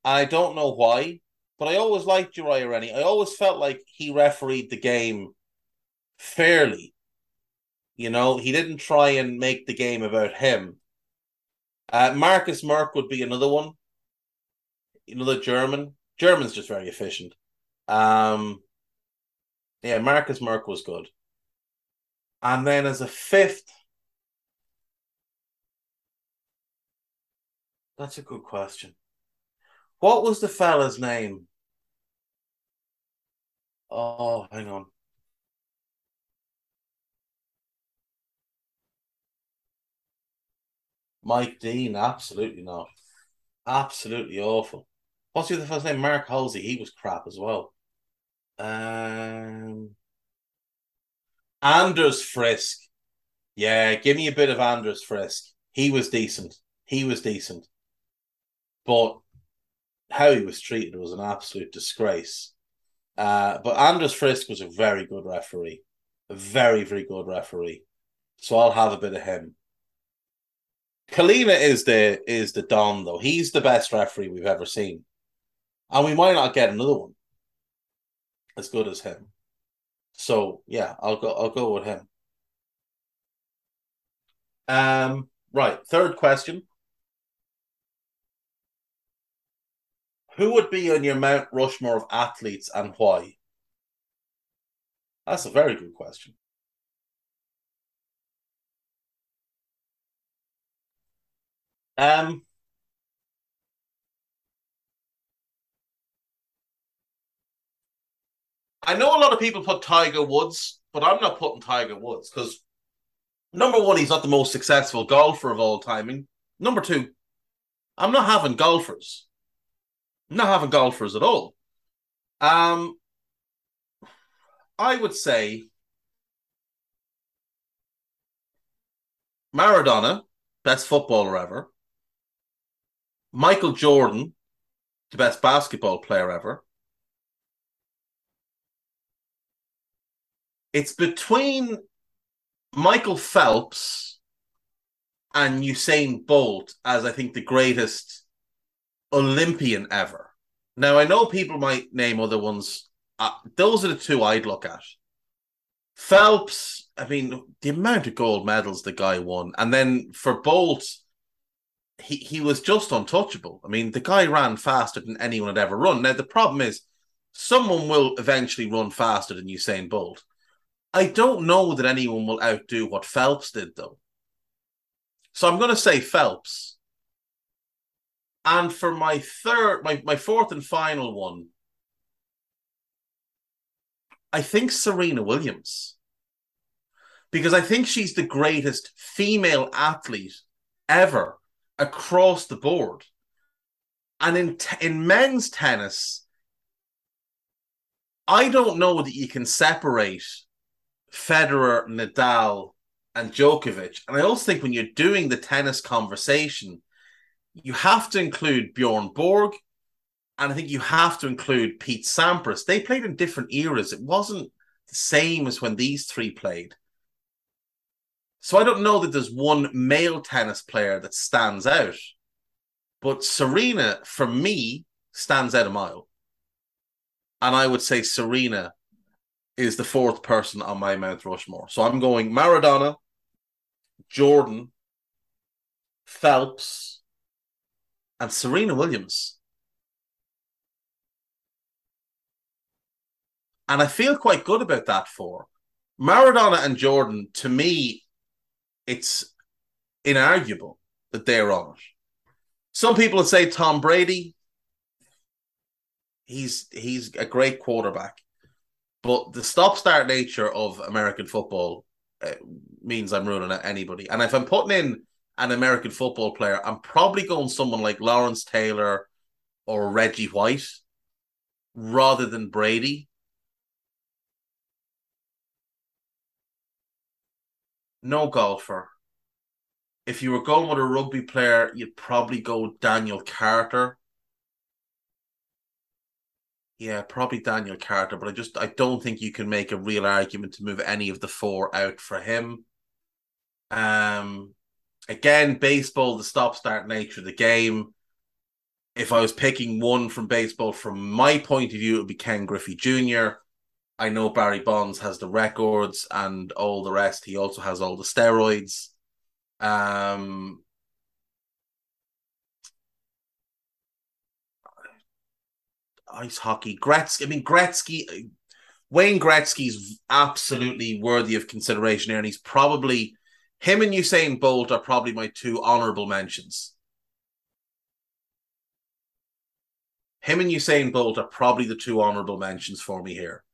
I don't know why, but I always liked Uriah Rennie. I always felt like he refereed the game fairly. You know, he didn't try and make the game about him. Uh, Markus Merk would be another one. Another German. German's just very efficient. Um, yeah, Markus Merk was good. And then as a fifth, that's a good question. What was the fella's name? Oh, hang on. Mike Dean, absolutely not. Absolutely awful. What's the first name? Mark Halsey. He was crap as well. Um, Anders Frisk. Yeah, give me a bit of Anders Frisk. He was decent. He was decent. But how he was treated was an absolute disgrace. Uh, but Anders Frisk was a very good referee. A very, very good referee. So I'll have a bit of him. Collina is the is the Don though. He's the best referee we've ever seen. And we might not get another one as good as him. So yeah, I'll go. I'll go with him. Um. Right. Third question. Who would be on your Mount Rushmore of athletes and why? That's a very good question. Um, I know a lot of people put Tiger Woods, but I'm not putting Tiger Woods because number one, he's not the most successful golfer of all time. And number two, I'm not having golfers. I'm not having golfers at all. Um, I would say Maradona, best footballer ever. Michael Jordan, the best basketball player ever. it's between Michael Phelps and Usain Bolt as I think the greatest Olympian ever. Now I know people might name other ones. Uh, those are the two I'd look at. Phelps, I mean, the amount of gold medals the guy won, and then for Bolt, he he was just untouchable. I mean, the guy ran faster than anyone had ever run. Now the problem is someone will eventually run faster than Usain Bolt. I don't know that anyone will outdo what Phelps did, though. So I'm going to say Phelps. And for my third, my, my fourth and final one, I think Serena Williams. Because I think she's the greatest female athlete ever across the board. And in t- in men's tennis, I don't know that you can separate Federer, Nadal, and Djokovic. And I also think when you're doing the tennis conversation, you have to include Bjorn Borg, and I think you have to include Pete Sampras. They played in different eras. It wasn't the same as when these three played. So I don't know that there's one male tennis player that stands out. But Serena, for me, stands out a mile. And I would say Serena is the fourth person on my Mount Rushmore. So I'm going Maradona, Jordan, Phelps, and Serena Williams. And I feel quite good about that for Maradona and Jordan. To me, it's inarguable that they're on it. Some people would say Tom Brady. He's he's a great quarterback, but the stop-start nature of American football uh, means I'm out anybody. And if I'm putting in an American football player, I'm probably going someone like Lawrence Taylor or Reggie White rather than Brady. No golfer. If you were going with a rugby player, you'd probably go Daniel Carter. Yeah, probably Daniel Carter, but I just I don't think you can make a real argument to move any of the four out for him. Um again, baseball, the stop start nature of the game. If I was picking one from baseball, from my point of view, it would be Ken Griffey Jr. I know Barry Bonds has the records and all the rest. He also has all the steroids. Um, ice hockey, Gretzky. I mean, Gretzky, Wayne Gretzky's absolutely worthy of consideration here, and he's probably him and Usain Bolt are probably my two honorable mentions. Him and Usain Bolt are probably the two honorable mentions for me here.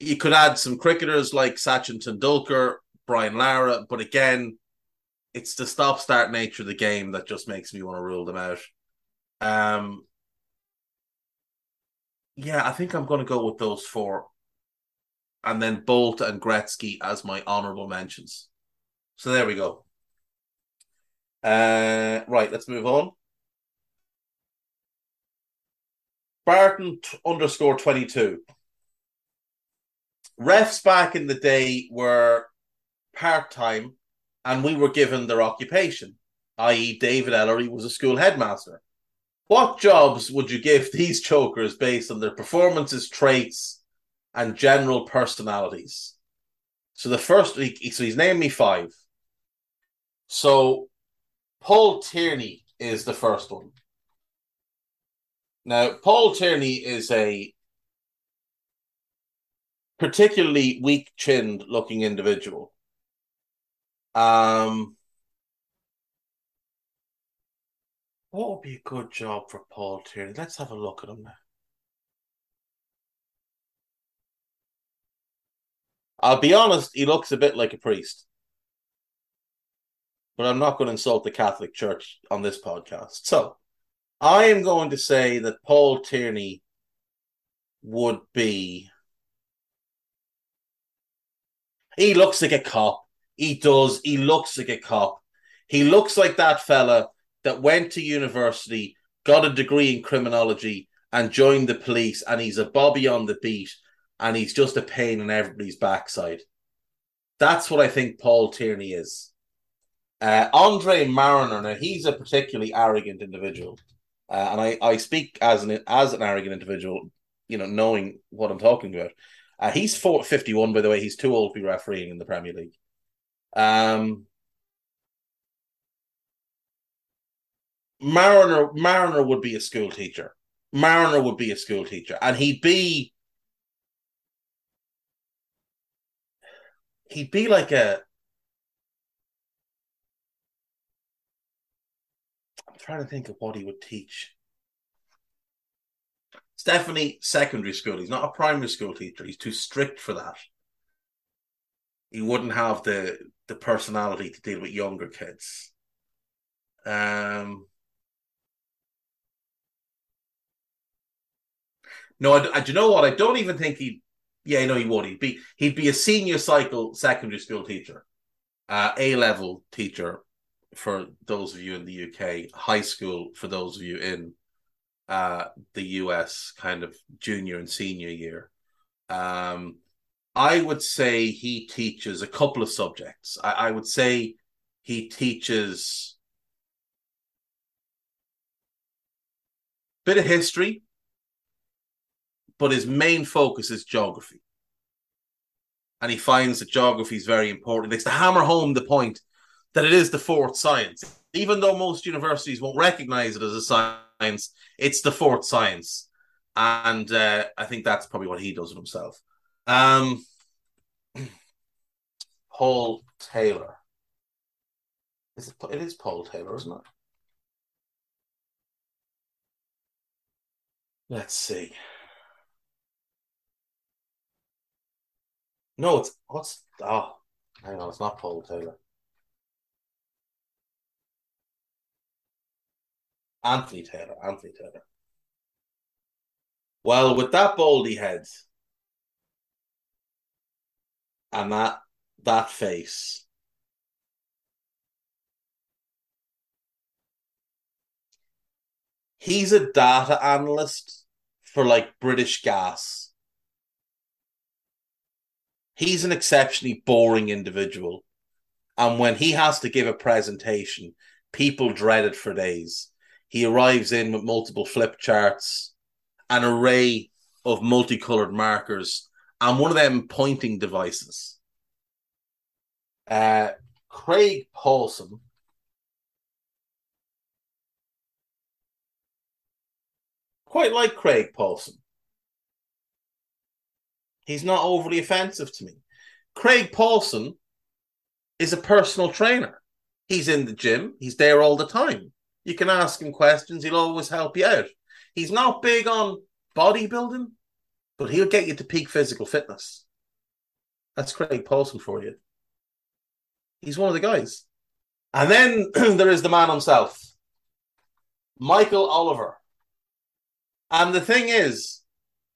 You could add some cricketers like Sachin Tendulkar, Brian Lara, but again, it's the stop start nature of the game that just makes me want to rule them out. Um, yeah, I think I'm going to go with those four, and then Bolt and Gretzky as my honorable mentions. So there we go. Uh, right, let's move on. Barton t- underscore 22. Refs back in the day were part time and we were given their occupation, i.e., David Elleray was a school headmaster. What jobs would you give these chokers based on their performances, traits, and general personalities? So the first, so he's named me five. So Paul Tierney is the first one. Now, Paul Tierney is a particularly weak chinned looking individual. Um, what would be a good job for Paul Tierney? Let's have a look at him now. I'll be honest, he looks a bit like a priest. But I'm not going to insult the Catholic Church on this podcast. So I am going to say that Paul Tierney would be. He looks like a cop. He does. He looks like a cop. He looks like that fella that went to university, got a degree in criminology, and joined the police, and he's a bobby on the beat, and he's just a pain in everybody's backside. That's what I think Paul Tierney is. Uh, Andre Marriner, now he's a particularly arrogant individual, uh, and I, I speak as an as an arrogant individual, you know, knowing what I'm talking about. Uh, he's 51, by the way. He's too old to be refereeing in the Premier League. Um, Mariner Marriner would be a school teacher. Marriner would be a school teacher, and he'd be he'd be like a I'm trying to think of what he would teach. Definitely secondary school. He's not a primary school teacher. He's too strict for that. He wouldn't have the the personality to deal with younger kids. Um, no, I, I, do you know what? I don't even think he'd. Yeah, no, he would. He'd be he'd be a senior cycle secondary school teacher, uh, A level teacher for those of you in the UK, high school for those of you in uh, the US, kind of junior and senior year. Um, I would say he teaches a couple of subjects. I, I would say he teaches a bit of history, but his main focus is geography. And he finds that geography is very important. It's to hammer home the point that it is the fourth science. Even though most universities won't recognize it as a science, it's the fourth science. And uh, I think that's probably what he does with himself. Um, Paul Taylor. Is it, it is Paul Taylor, isn't it? Let's see. No, it's what's oh hang on, it's not Paul Taylor. Anthony Taylor. Anthony Taylor. Well, with that baldy head and that that face. He's a data analyst for like British Gas. He's an exceptionally boring individual. And when he has to give a presentation, people dread it for days. He arrives in with multiple flip charts, an array of multicolored markers, and one of them pointing devices. Uh, Craig Pawson. Quite like Craig Pawson. He's not overly offensive to me. Craig Pawson is a personal trainer. He's in the gym, he's there all the time. You can ask him questions, he'll always help you out. He's not big on bodybuilding, but he'll get you to peak physical fitness. That's Craig Pawson for you. He's one of the guys. And then there is the man himself, Michael Oliver. And the thing is,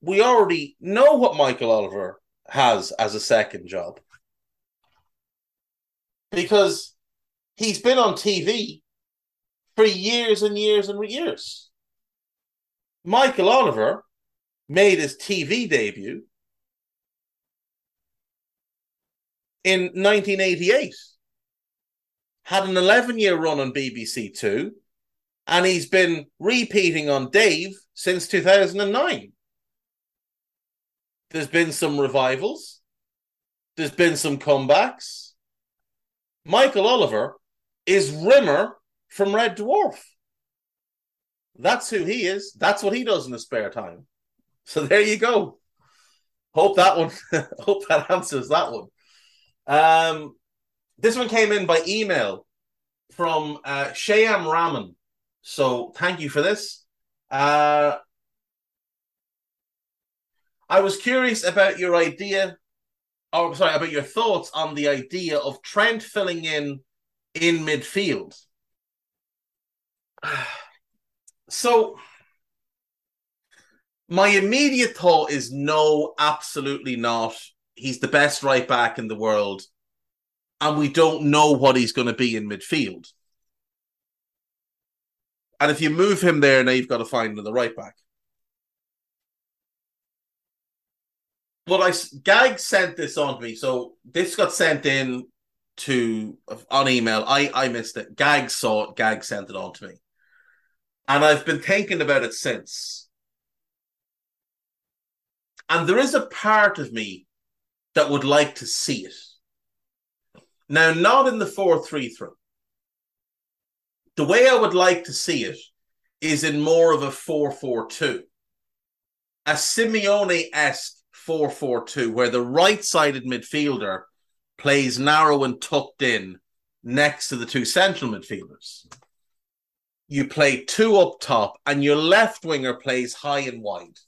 we already know what Michael Oliver has as a second job because he's been on TV for years and years and years. Michael Oliver made his TV debut in 1988 had an 11 year run on BBC Two, and he's been repeating on Dave since 2009. There's been some revivals, there's been some comebacks. Michael Oliver is Rimmer from Red Dwarf. That's who he is. That's what he does in his spare time. So there you go. Hope that one. hope that answers that one. Um, this one came in by email from uh, Shayam Raman. So thank you for this. Uh, I was curious about your idea, or sorry, about your thoughts on the idea of Trent filling in in midfield. So, my immediate thought is no, absolutely not. He's the best right back in the world and we don't know what he's going to be in midfield. And if you move him there, now you've got to find another right back. But I Gag sent this on to me, so this got sent in to on email. I I missed it. Gag saw it. Gag sent it on to me, and I've been thinking about it since. And there is a part of me that would like to see it. Now, not in the 4 3 3. The way I would like to see it is in more of a 4 4 2. A Simeone esque 4 4 2, where the right sided midfielder plays narrow and tucked in next to the two central midfielders. You play two up top, and your left winger plays high and wide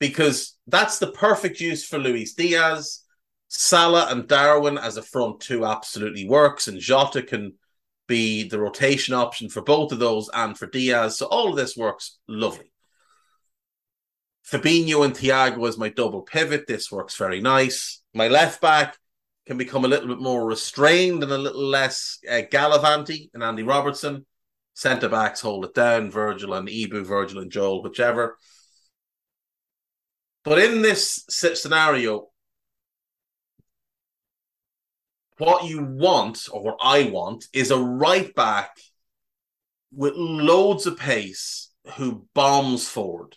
because that's the perfect use for Luis Diaz. Salah and Darwin as a front two absolutely works, and Jota can be the rotation option for both of those and for Diaz. So all of this works lovely. Fabinho and Thiago as my double pivot. This works very nice. My left back can become a little bit more restrained and a little less uh, gallivanty and Andy Robertson. Centre backs hold it down. Virgil and Ibu, Virgil and Joel, whichever. But in this scenario, what you want, or what I want, is a right back with loads of pace who bombs forward.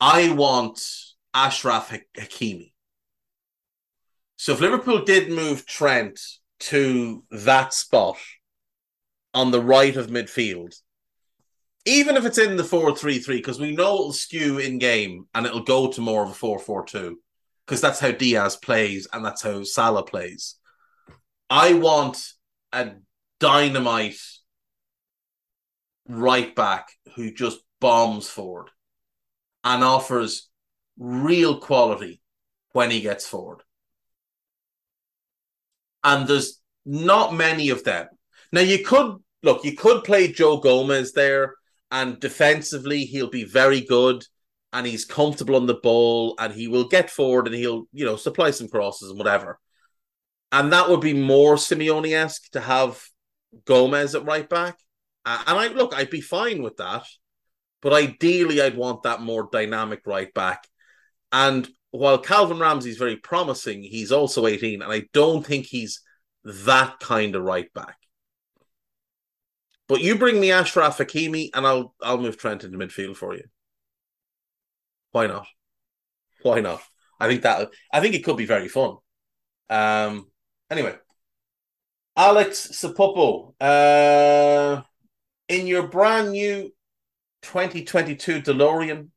I want Achraf Hakimi. So if Liverpool did move Trent to that spot on the right of midfield, even if it's in the 4 3 3, because we know it'll skew in game and it'll go to more of a 4 4 2, because that's how Diaz plays and that's how Salah plays. I want a dynamite right back who just bombs forward and offers real quality when he gets forward. And there's not many of them. Now you could look, you could play Joe Gomez there, and defensively he'll be very good and he's comfortable on the ball and he will get forward and he'll, you know, supply some crosses and whatever. And that would be more Simeone esque to have Gomez at right back. and I look, I'd be fine with that. But ideally, I'd want that more dynamic right back. And while Calvin Ramsey's very promising, he's also 18, and I don't think he's that kind of right back. But you bring me Achraf Hakimi, and I'll I'll move Trent into midfield for you. Why not? Why not? I think that I think it could be very fun. Um. Anyway, Alex Sapopo, uh, in your brand new 2022 DeLorean,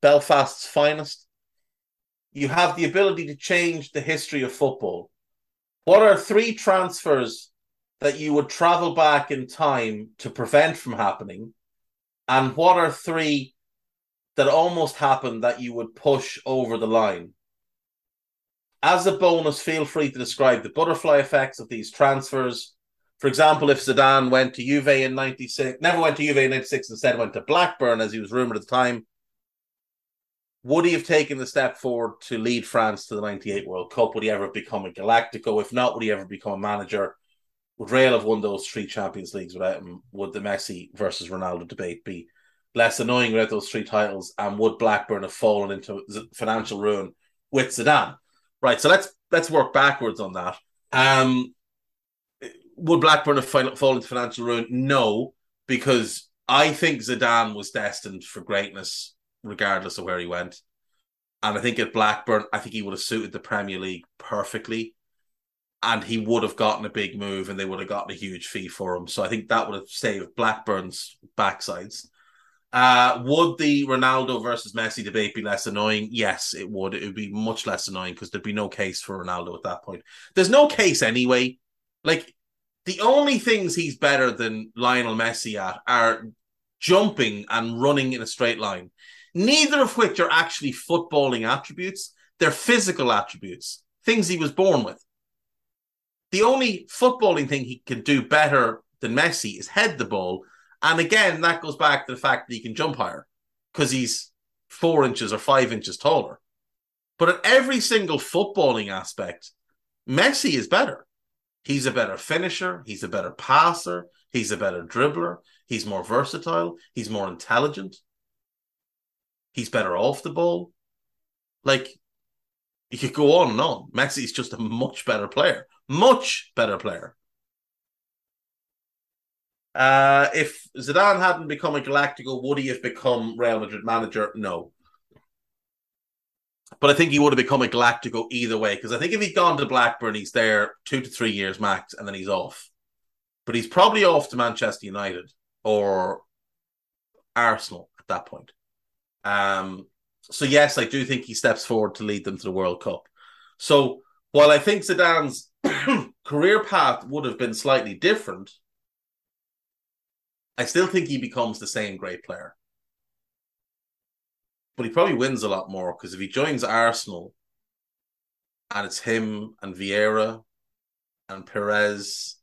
Belfast's finest. You have the ability to change the history of football. What are three transfers that you would travel back in time to prevent from happening? And what are three that almost happened that you would push over the line? As a bonus, feel free to describe the butterfly effects of these transfers for example, if Zidane went to Juve in 96, never went to Juve in 96, instead went to Blackburn, as he was rumoured at the time, would he have taken the step forward to lead France to the 98 World Cup? Would he ever become a Galactico? If not, would he ever become a manager? Would Real have won those three Champions Leagues without him? Would the Messi versus Ronaldo debate be less annoying without those three titles? And would Blackburn have fallen into financial ruin with Zidane? Right. So let's let's work backwards on that. Um, would Blackburn have fallen into financial ruin? No, because I think Zidane was destined for greatness regardless of where he went. And I think at Blackburn, I think he would have suited the Premier League perfectly. And he would have gotten a big move and they would have gotten a huge fee for him. So I think that would have saved Blackburn's backsides. Uh, would the Ronaldo versus Messi debate be less annoying? Yes, it would. It would be much less annoying because there'd be no case for Ronaldo at that point. There's no case anyway. Like the only things he's better than Lionel Messi at are jumping and running in a straight line, neither of which are actually footballing attributes. They're physical attributes, things he was born with. The only footballing thing he can do better than Messi is head the ball. And again, that goes back to the fact that he can jump higher because he's four inches or five inches taller. But at every single footballing aspect, Messi is better. He's a better finisher. He's a better passer. He's a better dribbler. He's more versatile. He's more intelligent. He's better off the ball. Like, you could go on and on. Messi's just a much better player. Much better player. Uh, if Zidane hadn't become a Galactico, would he have become Real Madrid manager? No. But I think he would have become a Galactico either way because I think if he'd gone to Blackburn, he's there two to three years max, and then he's off. But he's probably off to Manchester United or Arsenal at that point. Um, so yes, I do think he steps forward to lead them to the World Cup. So while I think Zidane's career path would have been slightly different, I still think he becomes the same great player. But he probably wins a lot more because if he joins Arsenal and it's him and Vieira and Pires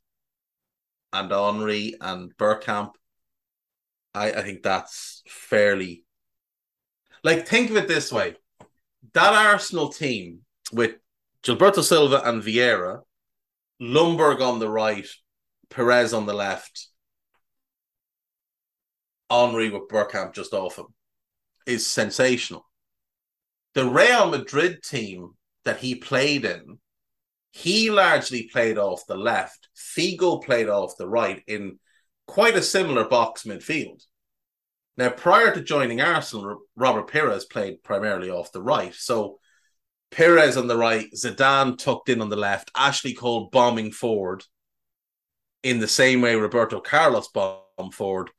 and Henry and Bergkamp, I, I think that's fairly like think of it this way. That Arsenal team with Gilberto Silva and Vieira, Ljungberg on the right, Pires on the left, Henry with Bergkamp just off him, is sensational. The Real Madrid team that he played in, he largely played off the left. Figo played off the right in quite a similar box midfield. Now, prior to joining Arsenal, Robert Pires played primarily off the right. So Pires on the right, Zidane tucked in on the left, Ashley Cole bombing forward in the same way Roberto Carlos bombed forward.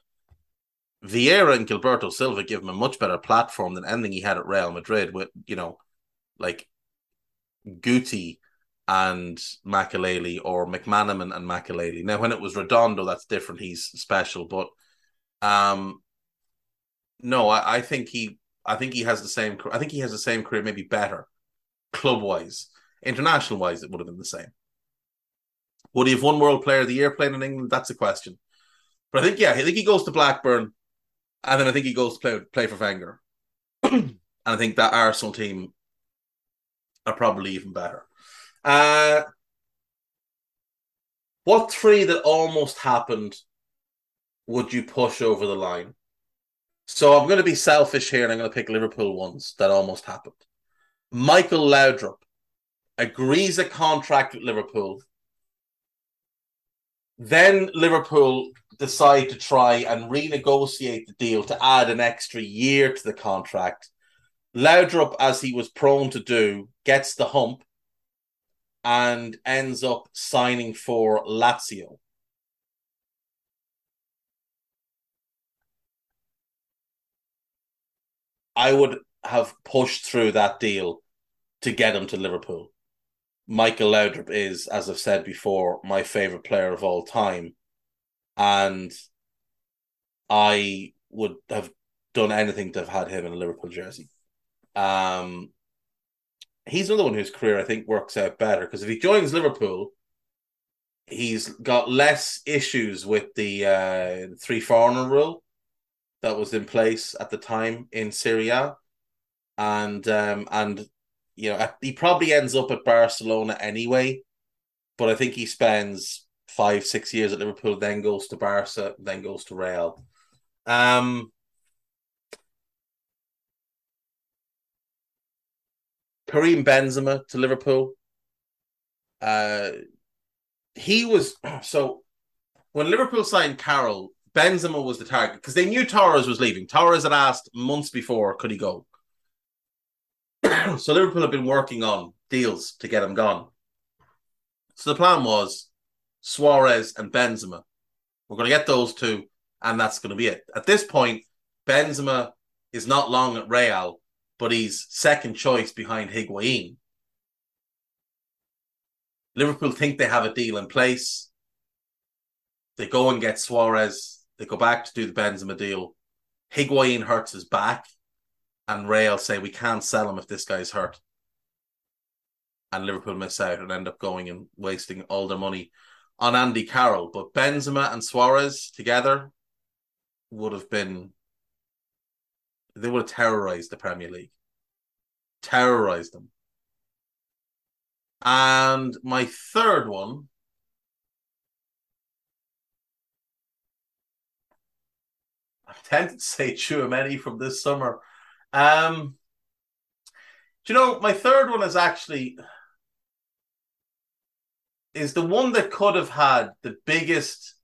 Vieira and Gilberto Silva give him a much better platform than anything he had at Real Madrid with, you know, like Guti and Makelele or McManaman and Makelele. Now, when it was Redondo, that's different. He's special, but um, no, I, I think he, I think he has the same. I think he has the same career, maybe better, club wise, international wise. It would have been the same. Would he have won World Player of the Year playing in England? That's a question. But I think yeah, I think he goes to Blackburn and then I think he goes to play play for Wenger. and I think that Arsenal team are probably even better. Uh, what three that almost happened would you push over the line? So I'm going to be selfish here and I'm going to pick Liverpool ones that almost happened. Michael Laudrup agrees a contract with Liverpool. Then Liverpool decide to try and renegotiate the deal to add an extra year to the contract. Laudrup, as he was prone to do, gets the hump and ends up signing for Lazio. I would have pushed through that deal to get him to Liverpool. Michael Laudrup is, as I've said before, my favorite player of all time and I would have done anything to have had him in a Liverpool jersey. Um, he's another one whose career I think works out better because if he joins Liverpool, he's got less issues with the uh, three foreigner rule that was in place at the time in Serie A, and um, and you know he probably ends up at Barcelona anyway, but I think he spends five, six years at Liverpool, then goes to Barca, then goes to Real. Um, Karim Benzema to Liverpool. Uh, he was so when Liverpool signed Carroll, Benzema was the target because they knew Torres was leaving. Torres had asked months before, could he go? so Liverpool had been working on deals to get him gone. So the plan was Suarez, and Benzema. We're going to get those two, and that's going to be it. At this point, Benzema is not long at Real, but he's second choice behind Higuain. Liverpool think they have a deal in place. They go and get Suarez. They go back to do the Benzema deal. Higuain hurts his back, and Real say we can't sell him if this guy's hurt. And Liverpool miss out and end up going and wasting all their money on Andy Carroll, but Benzema and Suarez together would have been they would have terrorized the Premier League. Terrorized them. And my third one I'm tempted to say Tchouameni from this summer. Um, do you know my third one is actually is the one that could have had the biggest,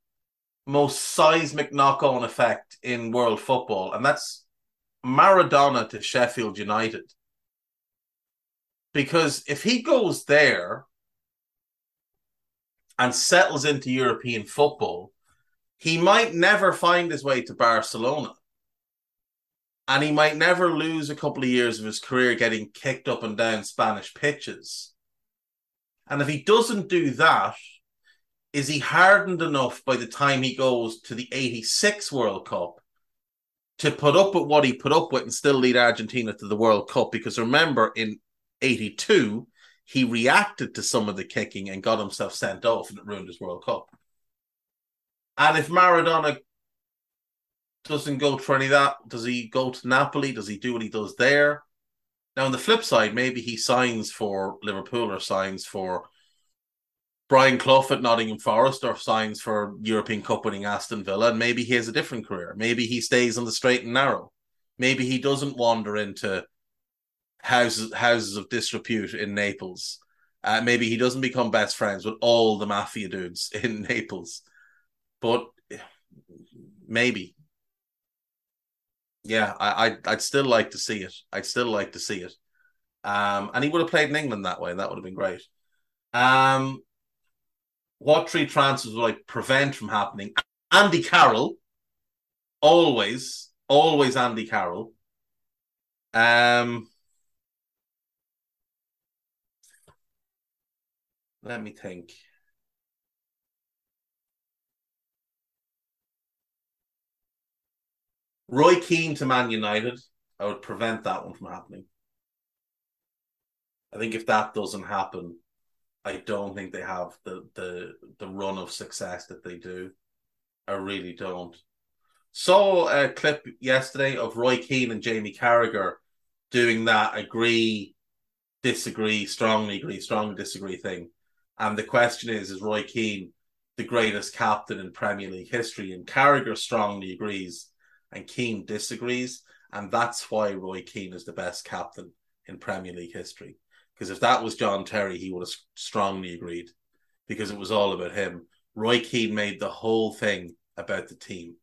most seismic knock on effect in world football, and that's Maradona to Sheffield United. Because if he goes there and settles into European football, he might never find his way to Barcelona. and he might never lose a couple of years of his career getting kicked up and down Spanish pitches. And if he doesn't do that, is he hardened enough by the time he goes to the 86 World Cup to put up with what he put up with and still lead Argentina to the World Cup? Because remember, in 82, he reacted to some of the kicking and got himself sent off, and it ruined his World Cup. And if Maradona doesn't go for any of that, does he go to Napoli? Does he do what he does there? Now, on the flip side, maybe he signs for Liverpool or signs for Brian Clough at Nottingham Forest or signs for European Cup winning Aston Villa, and maybe he has a different career. Maybe he stays on the straight and narrow. Maybe he doesn't wander into houses houses of disrepute in Naples. Uh, maybe he doesn't become best friends with all the mafia dudes in Naples. But maybe. Yeah, I, I'd, I'd still like to see it. I'd still like to see it. Um, and he would have played in England that way, that would have been great. Um, what three transfers would I prevent from happening? Andy Carroll, always, always Andy Carroll. Um, let me think. Roy Keane to Man United, I would prevent that one from happening. I think if that doesn't happen, I don't think they have the the the run of success that they do. I really don't. Saw a clip yesterday of Roy Keane and Jamie Carragher doing that agree, disagree, strongly agree, strongly disagree thing. And the question is, is Roy Keane the greatest captain in Premier League history? And Carragher strongly agrees and Keane disagrees. And that's why Roy Keane is the best captain in Premier League history. Because if that was John Terry, he would have strongly agreed because it was all about him. Roy Keane made the whole thing about the team,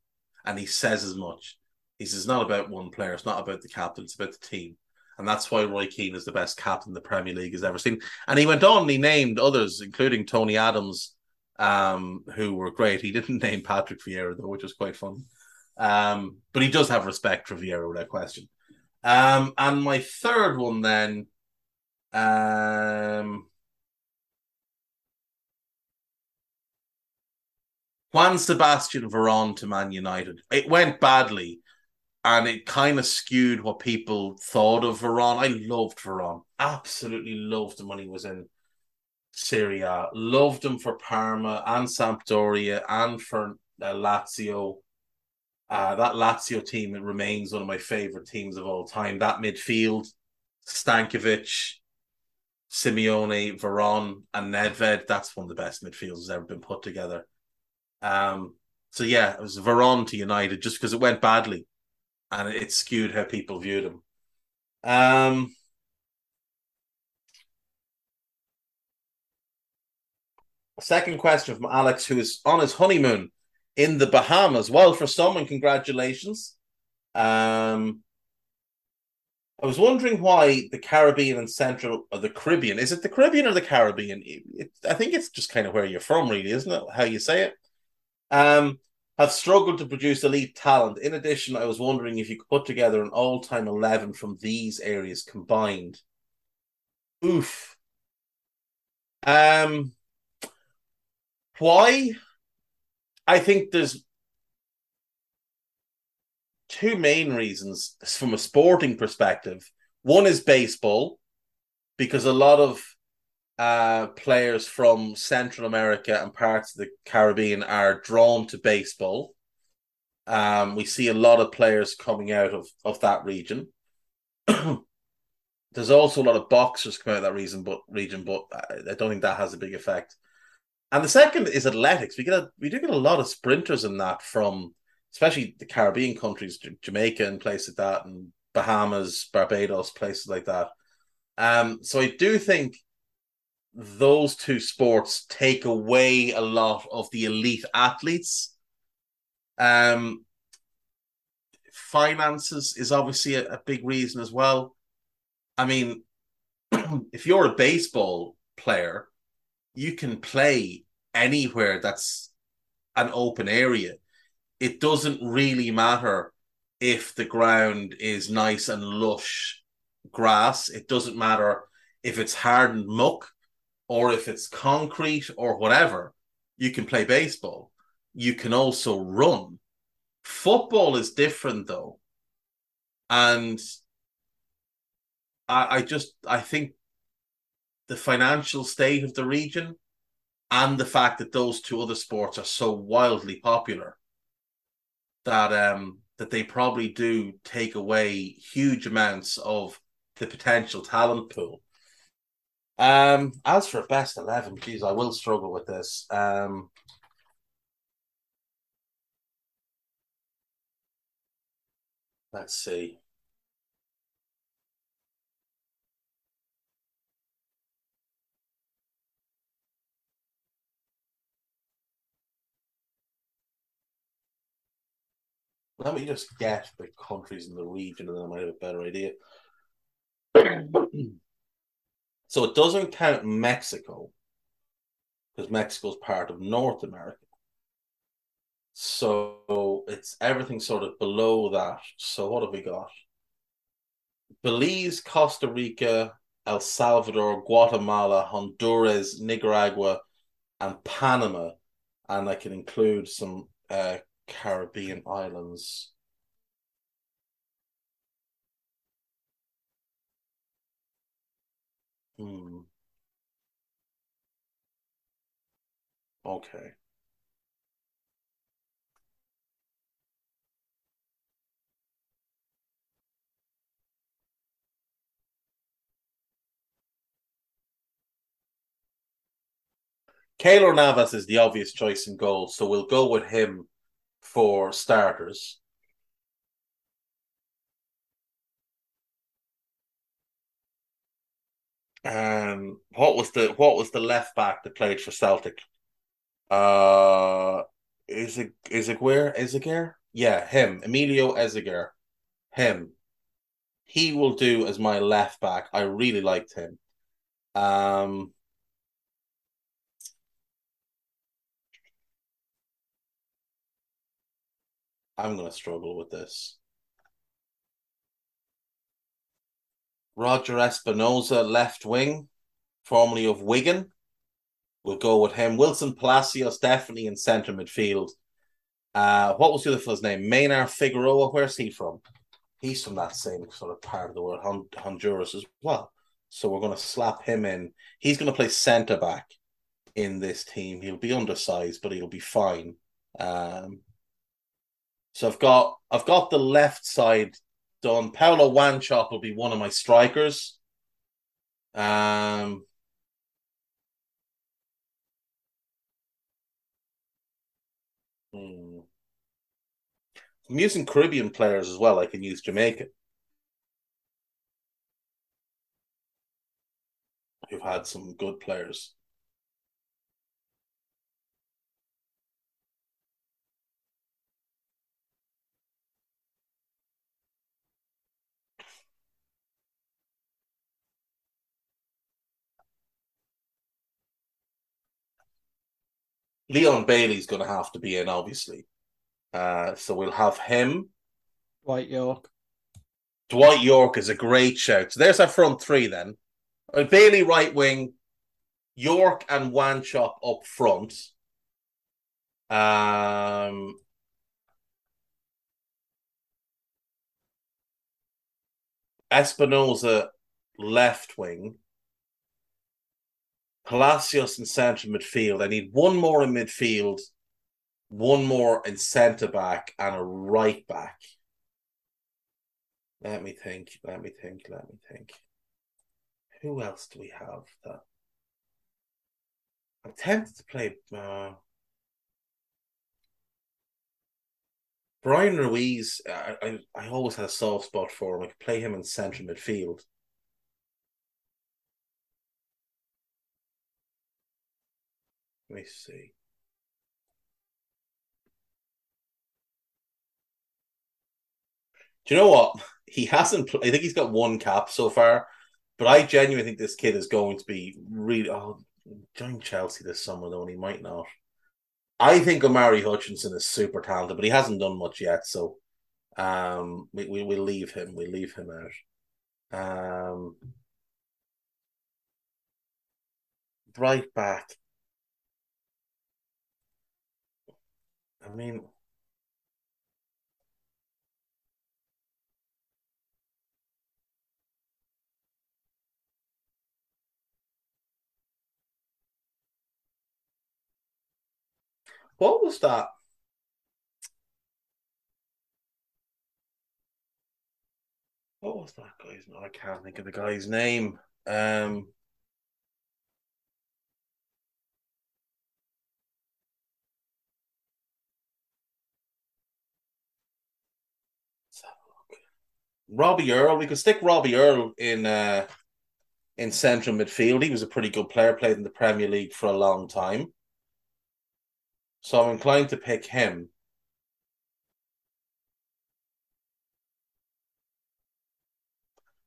and he says as much. He says it's not about one player, it's not about the captain, it's about the team. And that's why Roy Keane is the best captain the Premier League has ever seen. And he went on he named others, including Tony Adams, um, who were great. He didn't name Patrick Vieira, though, which was quite fun. Um, but he does have respect for Vieira without question. Um, and my third one then um, Juan Sebastian Veron to Man United. It went badly and it kind of skewed what people thought of Veron. I loved Veron. Absolutely loved him when he was in Serie A. Loved him for Parma and Sampdoria and for uh, Lazio. Uh, that Lazio team it remains one of my favorite teams of all time. That midfield, Stankovic, Simeone, Veron, and Nedved. That's one of the best midfielders that's ever been put together. Um, so yeah, it was Veron to United just because it went badly, and it skewed how people viewed him. Um, second question from Alex, who is on his honeymoon in the Bahamas. Well, for someone, congratulations. Um, I was wondering why the Caribbean and Central or the Caribbean is it the Caribbean or the Caribbean? It, it, I think it's just kind of where you're from, really, isn't it? How you say it. Um, have struggled to produce elite talent. In addition, I was wondering if you could put together an all-time eleven from these areas combined. Oof. Um, why? I think there's two main reasons from a sporting perspective. One is baseball, because a lot of uh, players from Central America and parts of the Caribbean are drawn to baseball. Um, we see a lot of players coming out of, of that region. There's also a lot of boxers coming out of that region, but region, but I don't think that has a big effect. And the second is athletics. We get a, we do get a lot of sprinters in that from especially the Caribbean countries, Jamaica and places like that, and Bahamas, Barbados, places like that. Um, so I do think those two sports take away a lot of the elite athletes. Um, finances is obviously a, a big reason as well. I mean, if you're a baseball player, you can play anywhere that's an open area it doesn't really matter if the ground is nice and lush grass. It doesn't matter if it's hardened muck or if it's concrete or whatever. You can play baseball. You can also run. Football is different though. And I, I just I think the financial state of the region and the fact that those two other sports are so wildly popular that um that they probably do take away huge amounts of the potential talent pool. Um, as for best eleven, geez, I will struggle with this. Um, let's see. Let me just get the countries in the region and then I might have a better idea. so it doesn't count Mexico because Mexico's part of North America. So it's everything sort of below that. So what have we got? Belize, Costa Rica, El Salvador, Guatemala, Honduras, Nicaragua, and Panama. And I can include some uh, Caribbean islands. Hmm. Okay. Keylor Navas is the obvious choice in goal, so we'll go with him for starters. Um, what was the what was the left back that played for Celtic? Uh, is it is it where Izaguirre? Yeah, him, Emilio Izaguirre, him. He will do as my left back. I really liked him. Um, I'm going to struggle with this. Roger Espinoza, left wing, formerly of Wigan. We'll go with him. Wilson Palacios, definitely in centre midfield. Uh, what was the other fellow's name? Maynor Figueroa. Where's he from? He's from that same sort of part of the world, Honduras as well. So we're going to slap him in. He's going to play centre back in this team. He'll be undersized, but he'll be fine. Um, so I've got I've got the left side done. Paulo Wanchope will be one of my strikers. Um hmm. I'm using Caribbean players as well. I can use Jamaica. Who've had some good players. Leon Bailey's going to have to be in, obviously. Uh, so we'll have him. Dwight Yorke. Dwight Yorke is a great shout. So there's our front three then. Uh, Bailey right wing, Yorke and Wanchope up front. Um, Espinoza left wing. Palacios in centre midfield. I need one more in midfield, one more in centre back, and a right back. Let me think. Let me think. Let me think. Who else do we have that? I'm tempted to play. Uh, Bryan Ruiz, I, I, I always had a soft spot for him. I could play him in central midfield. Let me see. Do you know what? He hasn't. I think he's got one cap so far, but I genuinely think this kid is going to be really. Oh, join Chelsea this summer though, and he might not. I think Omari Hutchinson is super talented, but he hasn't done much yet. So Um, we we we leave him. We leave him out. Um, right back. I mean, what was that? What was that guy's name? I can't think of the guy's name. Um, Robbie Earle. We could stick Robbie Earle in uh, in central midfield. He was a pretty good player, played in the Premier League for a long time. So I'm inclined to pick him.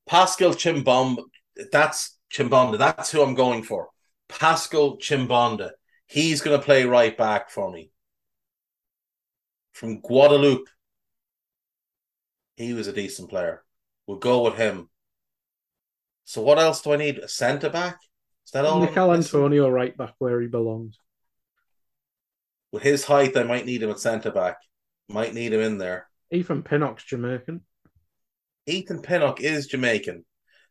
Pascal Chimbomba, that's Chimbonda. That's who I'm going for. Pascal Chimbonda. He's going to play right back for me. From Guadeloupe. He was a decent player. We'll go with him. So what else do I need? A centre back? Is that all? Michail Antonio right back where he belongs. With his height, I might need him at centre back. Might need him in there. Ethan Pinnock's Jamaican. Ethan Pinnock is Jamaican.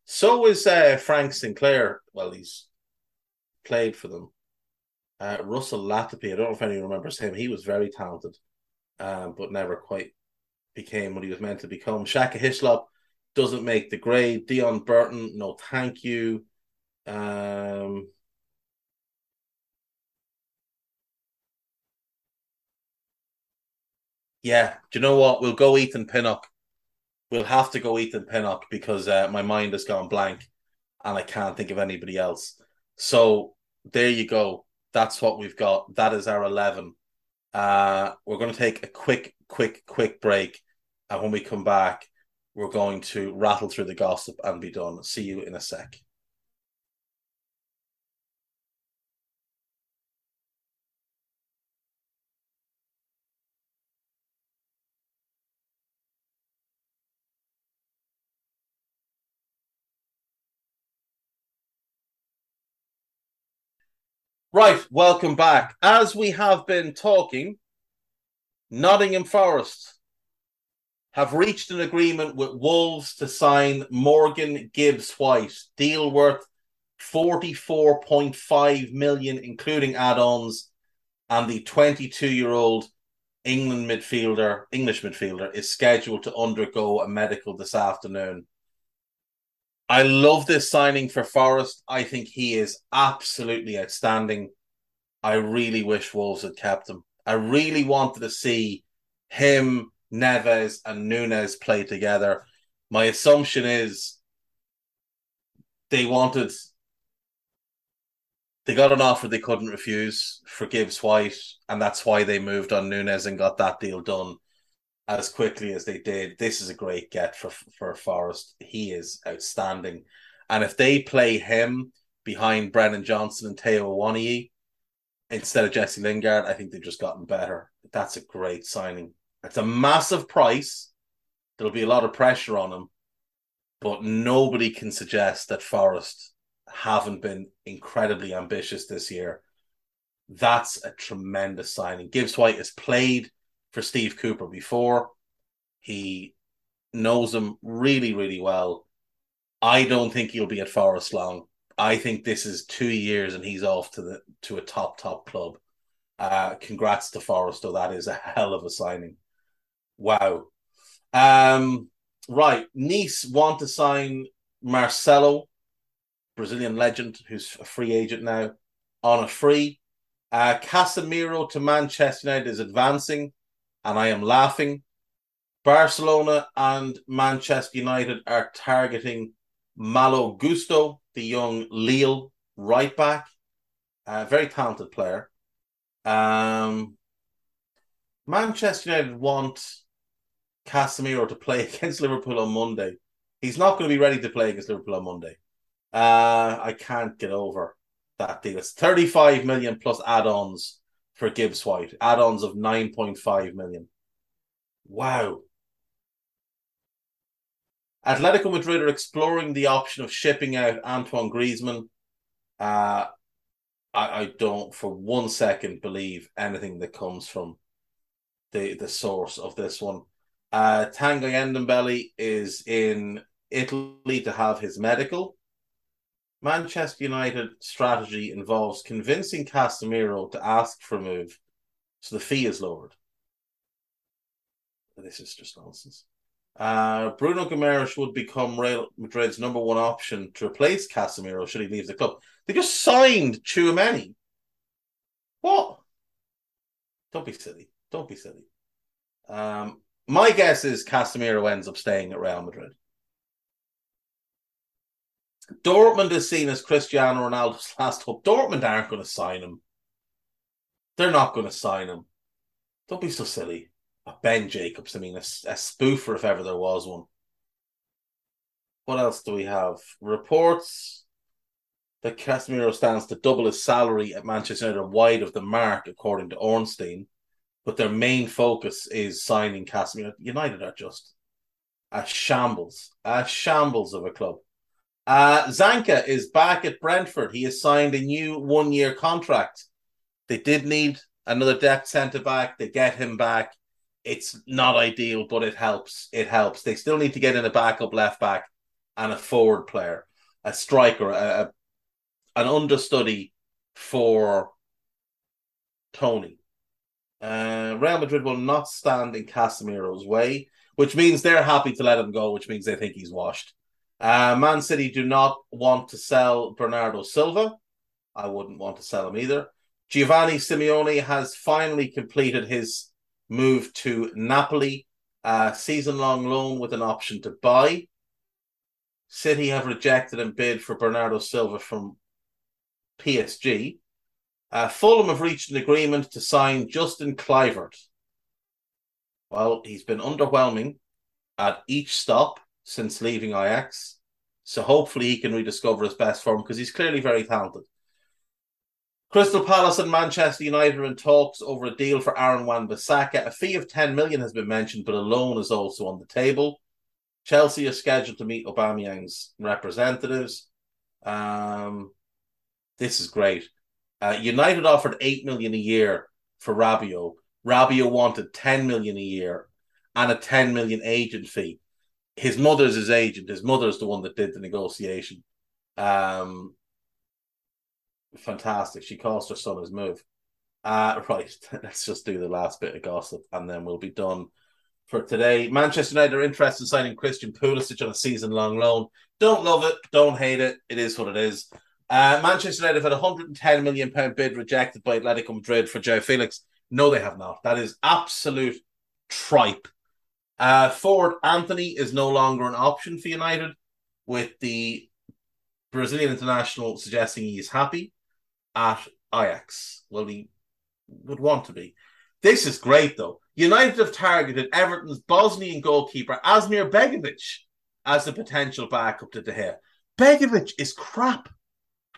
So is uh, Frank Sinclair. Well, he's played for them. Uh, Russell Latapy, I don't know if anyone remembers him. He was very talented, um, but never quite became what he was meant to become. Shaka Hislop doesn't make the grade. Deon Burton, no thank you. Um, yeah, do you know what? We'll go Ethan Pinnock. We'll have to go Ethan Pinnock because uh, my mind has gone blank and I can't think of anybody else. So there you go. That's what we've got. That is our 11. Uh, we're going to take a quick, quick, quick break. And when we come back, we're going to rattle through the gossip and be done. See you in a sec. Right, welcome back. As we have been talking, Nottingham Forest have reached an agreement with Wolves to sign Morgan Gibbs White, deal worth 44.5 million, including add-ons, and the 22-year-old England midfielder, English midfielder, is scheduled to undergo a medical this afternoon. I love this signing for Forest. I think he is absolutely outstanding. I really wish Wolves had kept him. I really wanted to see him, Neves, and Nunes play together. My assumption is they wanted they got an offer they couldn't refuse for Gibbs White, and that's why they moved on Nunes and got that deal done as quickly as they did. This is a great get for for Forest. He is outstanding, and if they play him behind Brennan Johnson and Taiwo Awoniyi instead of Jesse Lingard, I think they've just gotten better. That's a great signing. It's a massive price. There'll be a lot of pressure on him, but nobody can suggest that Forest haven't been incredibly ambitious this year. That's a tremendous signing. Gibbs White has played for Steve Cooper before. He knows him really, really well. I don't think he'll be at Forest long. I think this is two years and he's off to the to a top top club. Uh, congrats to Forest, though. That is a hell of a signing. Wow. Um, right. Nice want to sign Marcelo, Brazilian legend, who's a free agent now, on a free. Uh, Casemiro to Manchester United is advancing and I am laughing. Barcelona and Manchester United are targeting Malo Gusto, the young Lille right back, a very talented player. Um, Manchester United want Casemiro to play against Liverpool on Monday. He's not going to be ready to play against Liverpool on Monday. Uh, I can't get over that deal. It's 35 million plus add-ons for Gibbs White, add ons of 9.5 million. Wow. Atletico Madrid are exploring the option of shipping out Antoine Griezmann. Uh, I, I don't for one second believe anything that comes from the the source of this one. Uh, Tanguy Ndombele is in Italy to have his medical. Manchester United strategy involves convincing Casemiro to ask for a move, so the fee is lowered. This is just nonsense. Uh, Bruno Guimaraes would become Real Madrid's number one option to replace Casemiro should he leave the club. They just signed Tchouameni. What? Don't be silly. Don't be silly. Um, my guess is Casemiro ends up staying at Real Madrid. Dortmund is seen as Cristiano Ronaldo's last hope. Dortmund aren't going to sign him. They're not going to sign him. Don't be so silly. Ben Jacobs, I mean, a, a spoofer if ever there was one. What else do we have? Reports that Casemiro stands to double his salary at Manchester United wide of the mark, according to Ornstein. But their main focus is signing Casemiro. United are just a shambles, a shambles of a club. Uh, Zanka is back at Brentford. He has signed a new one year contract. They did need another depth centre back. They get him back. It's not ideal, but it helps. It helps. They still need to get in a backup left back and a forward player, a striker, a, a an understudy for Toney. Uh, Real Madrid will not stand in Casemiro's way, which means they're happy to let him go, which means they think he's washed. Uh, Man City do not want to sell Bernardo Silva. I wouldn't want to sell him either. Giovanni Simeone has finally completed his move to Napoli, a season long loan with an option to buy. City have rejected and bid for Bernardo Silva from PSG. Uh, Fulham have reached an agreement to sign Justin Kluivert. Well, he's been underwhelming at each stop since leaving Ajax. So hopefully he can rediscover his best form because he's clearly very talented. Crystal Palace and Manchester United are in talks over a deal for Aaron Wan-Bissaka. A fee of 10 million has been mentioned, but a loan is also on the table. Chelsea are scheduled to meet Aubameyang's representatives. Um, this is great. Uh, United offered 8 million a year for Rabiot. Rabiot wanted 10 million a year and a 10 million agent fee his mother's his agent. His mother's the one that did the negotiation. Um, fantastic. She caused her son his move. Uh, right. Let's just do the last bit of gossip and then we'll be done for today. Manchester United are interested in signing Christian Pulisic on a season long loan. Don't love it. Don't hate it. It is what it is. Uh, Manchester United have had a 110 million pound bid rejected by Atletico Madrid for João Felix. No, they have not. That is absolute tripe. Uh, forward Antony is no longer an option for United, with the Brazilian international suggesting he is happy at Ajax. Well, he would want to be. This is great, though. United have targeted Everton's Bosnian goalkeeper Asmir Begovic as the potential backup to De Gea. Begovic is crap.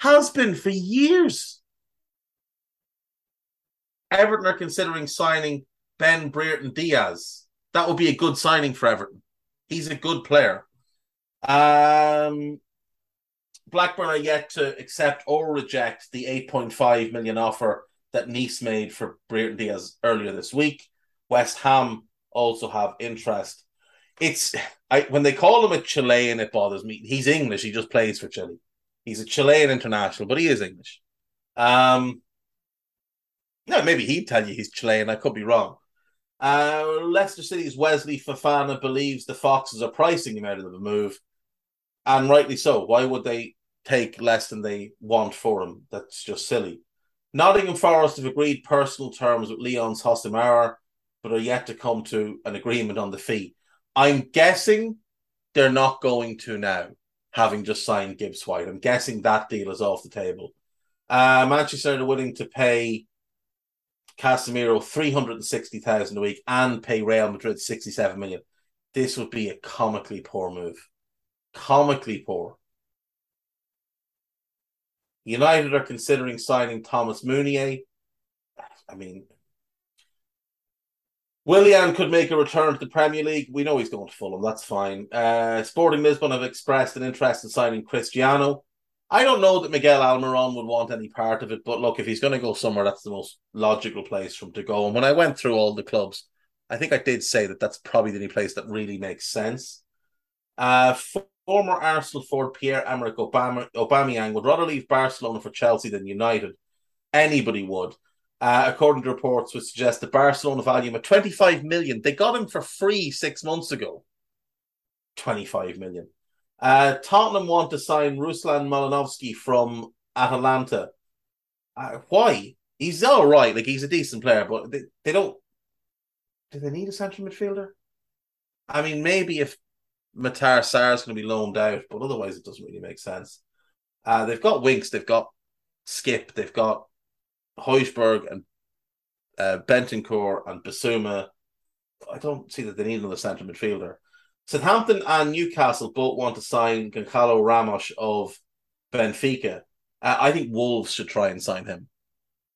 Has been for years. Everton are considering signing Ben Brereton Diaz that would be a good signing for Everton. He's a good player. Um, Blackburn are yet to accept or reject the 8.5 million offer that Nice made for Brereton Diaz earlier this week. West Ham also have interest. It's I when they call him a Chilean, it bothers me. He's English. He just plays for Chile. He's a Chilean international, but he is English. Um, no, maybe he'd tell you he's Chilean. I could be wrong. Uh, Leicester City's Wesley Fofana believes the Foxes are pricing him out of the move, and rightly so. Why would they take less than they want for him? That's just silly. Nottingham Forest have agreed personal terms with Lyon's Houssem Aouar, but are yet to come to an agreement on the fee. I'm guessing they're not going to now, having just signed Gibbs White. I'm guessing that deal is off the table. Uh, Manchester are willing to pay Casemiro 360,000 a week and pay Real Madrid 67 million. This would be a comically poor move. Comically poor. United are considering signing Thomas Meunier. I mean, Willian could make a return to the Premier League. We know he's going to Fulham. That's fine. Uh, Sporting Lisbon have expressed an interest in signing Cristiano. I don't know that Miguel Almiron would want any part of it, but look, if he's going to go somewhere, that's the most logical place for him to go. And when I went through all the clubs, I think I did say that that's probably the only place that really makes sense. Uh, former Arsenal forward Pierre-Emerick Obama, Aubameyang would rather leave Barcelona for Chelsea than United. Anybody would. Uh, according to reports, which suggest that Barcelona value him at 25 million. They got him for free six months ago. 25 million. Uh, Tottenham want to sign Ruslan Malinovskyi from Atalanta. Uh, why? He's all right. Like he's a decent player, but they, they don't. Do they need a central midfielder? I mean, maybe if Matar Sarr is going to be loaned out, but otherwise it doesn't really make sense. Uh, they've got Winks, they've got Skip, they've got Højbjerg and uh, Bentancur and Bissouma. I don't see that they need another centre midfielder. Southampton and Newcastle both want to sign Gonçalo Ramos of Benfica. Uh, I think Wolves should try and sign him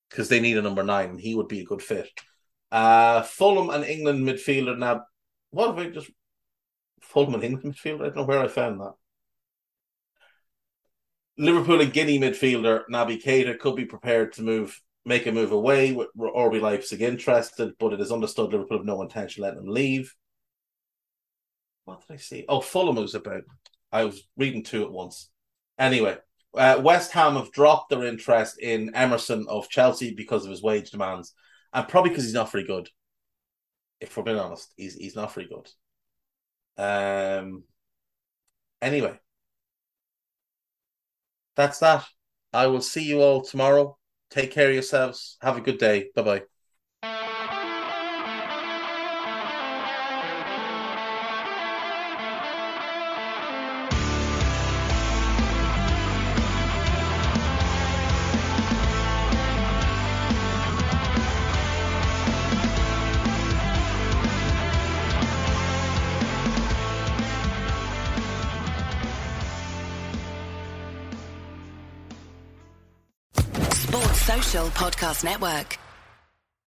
because they need a number nine and he would be a good fit. Uh, Fulham and England midfielder now. What have I just Fulham and England midfielder? I don't know where I found that. Liverpool and Guinea midfielder Naby Keita could be prepared to move, make a move away with RB Leipzig interested, but it is understood Liverpool have no intention of letting him leave. What did I see? Oh, Fulham was about. I was reading two at once. Anyway, uh, West Ham have dropped their interest in Emerson of Chelsea because of his wage demands, and probably because he's not very good. If we're being honest, he's he's not very good. Um. Anyway, that's that. I will see you all tomorrow. Take care of yourselves. Have a good day. Bye bye. Podcast Network.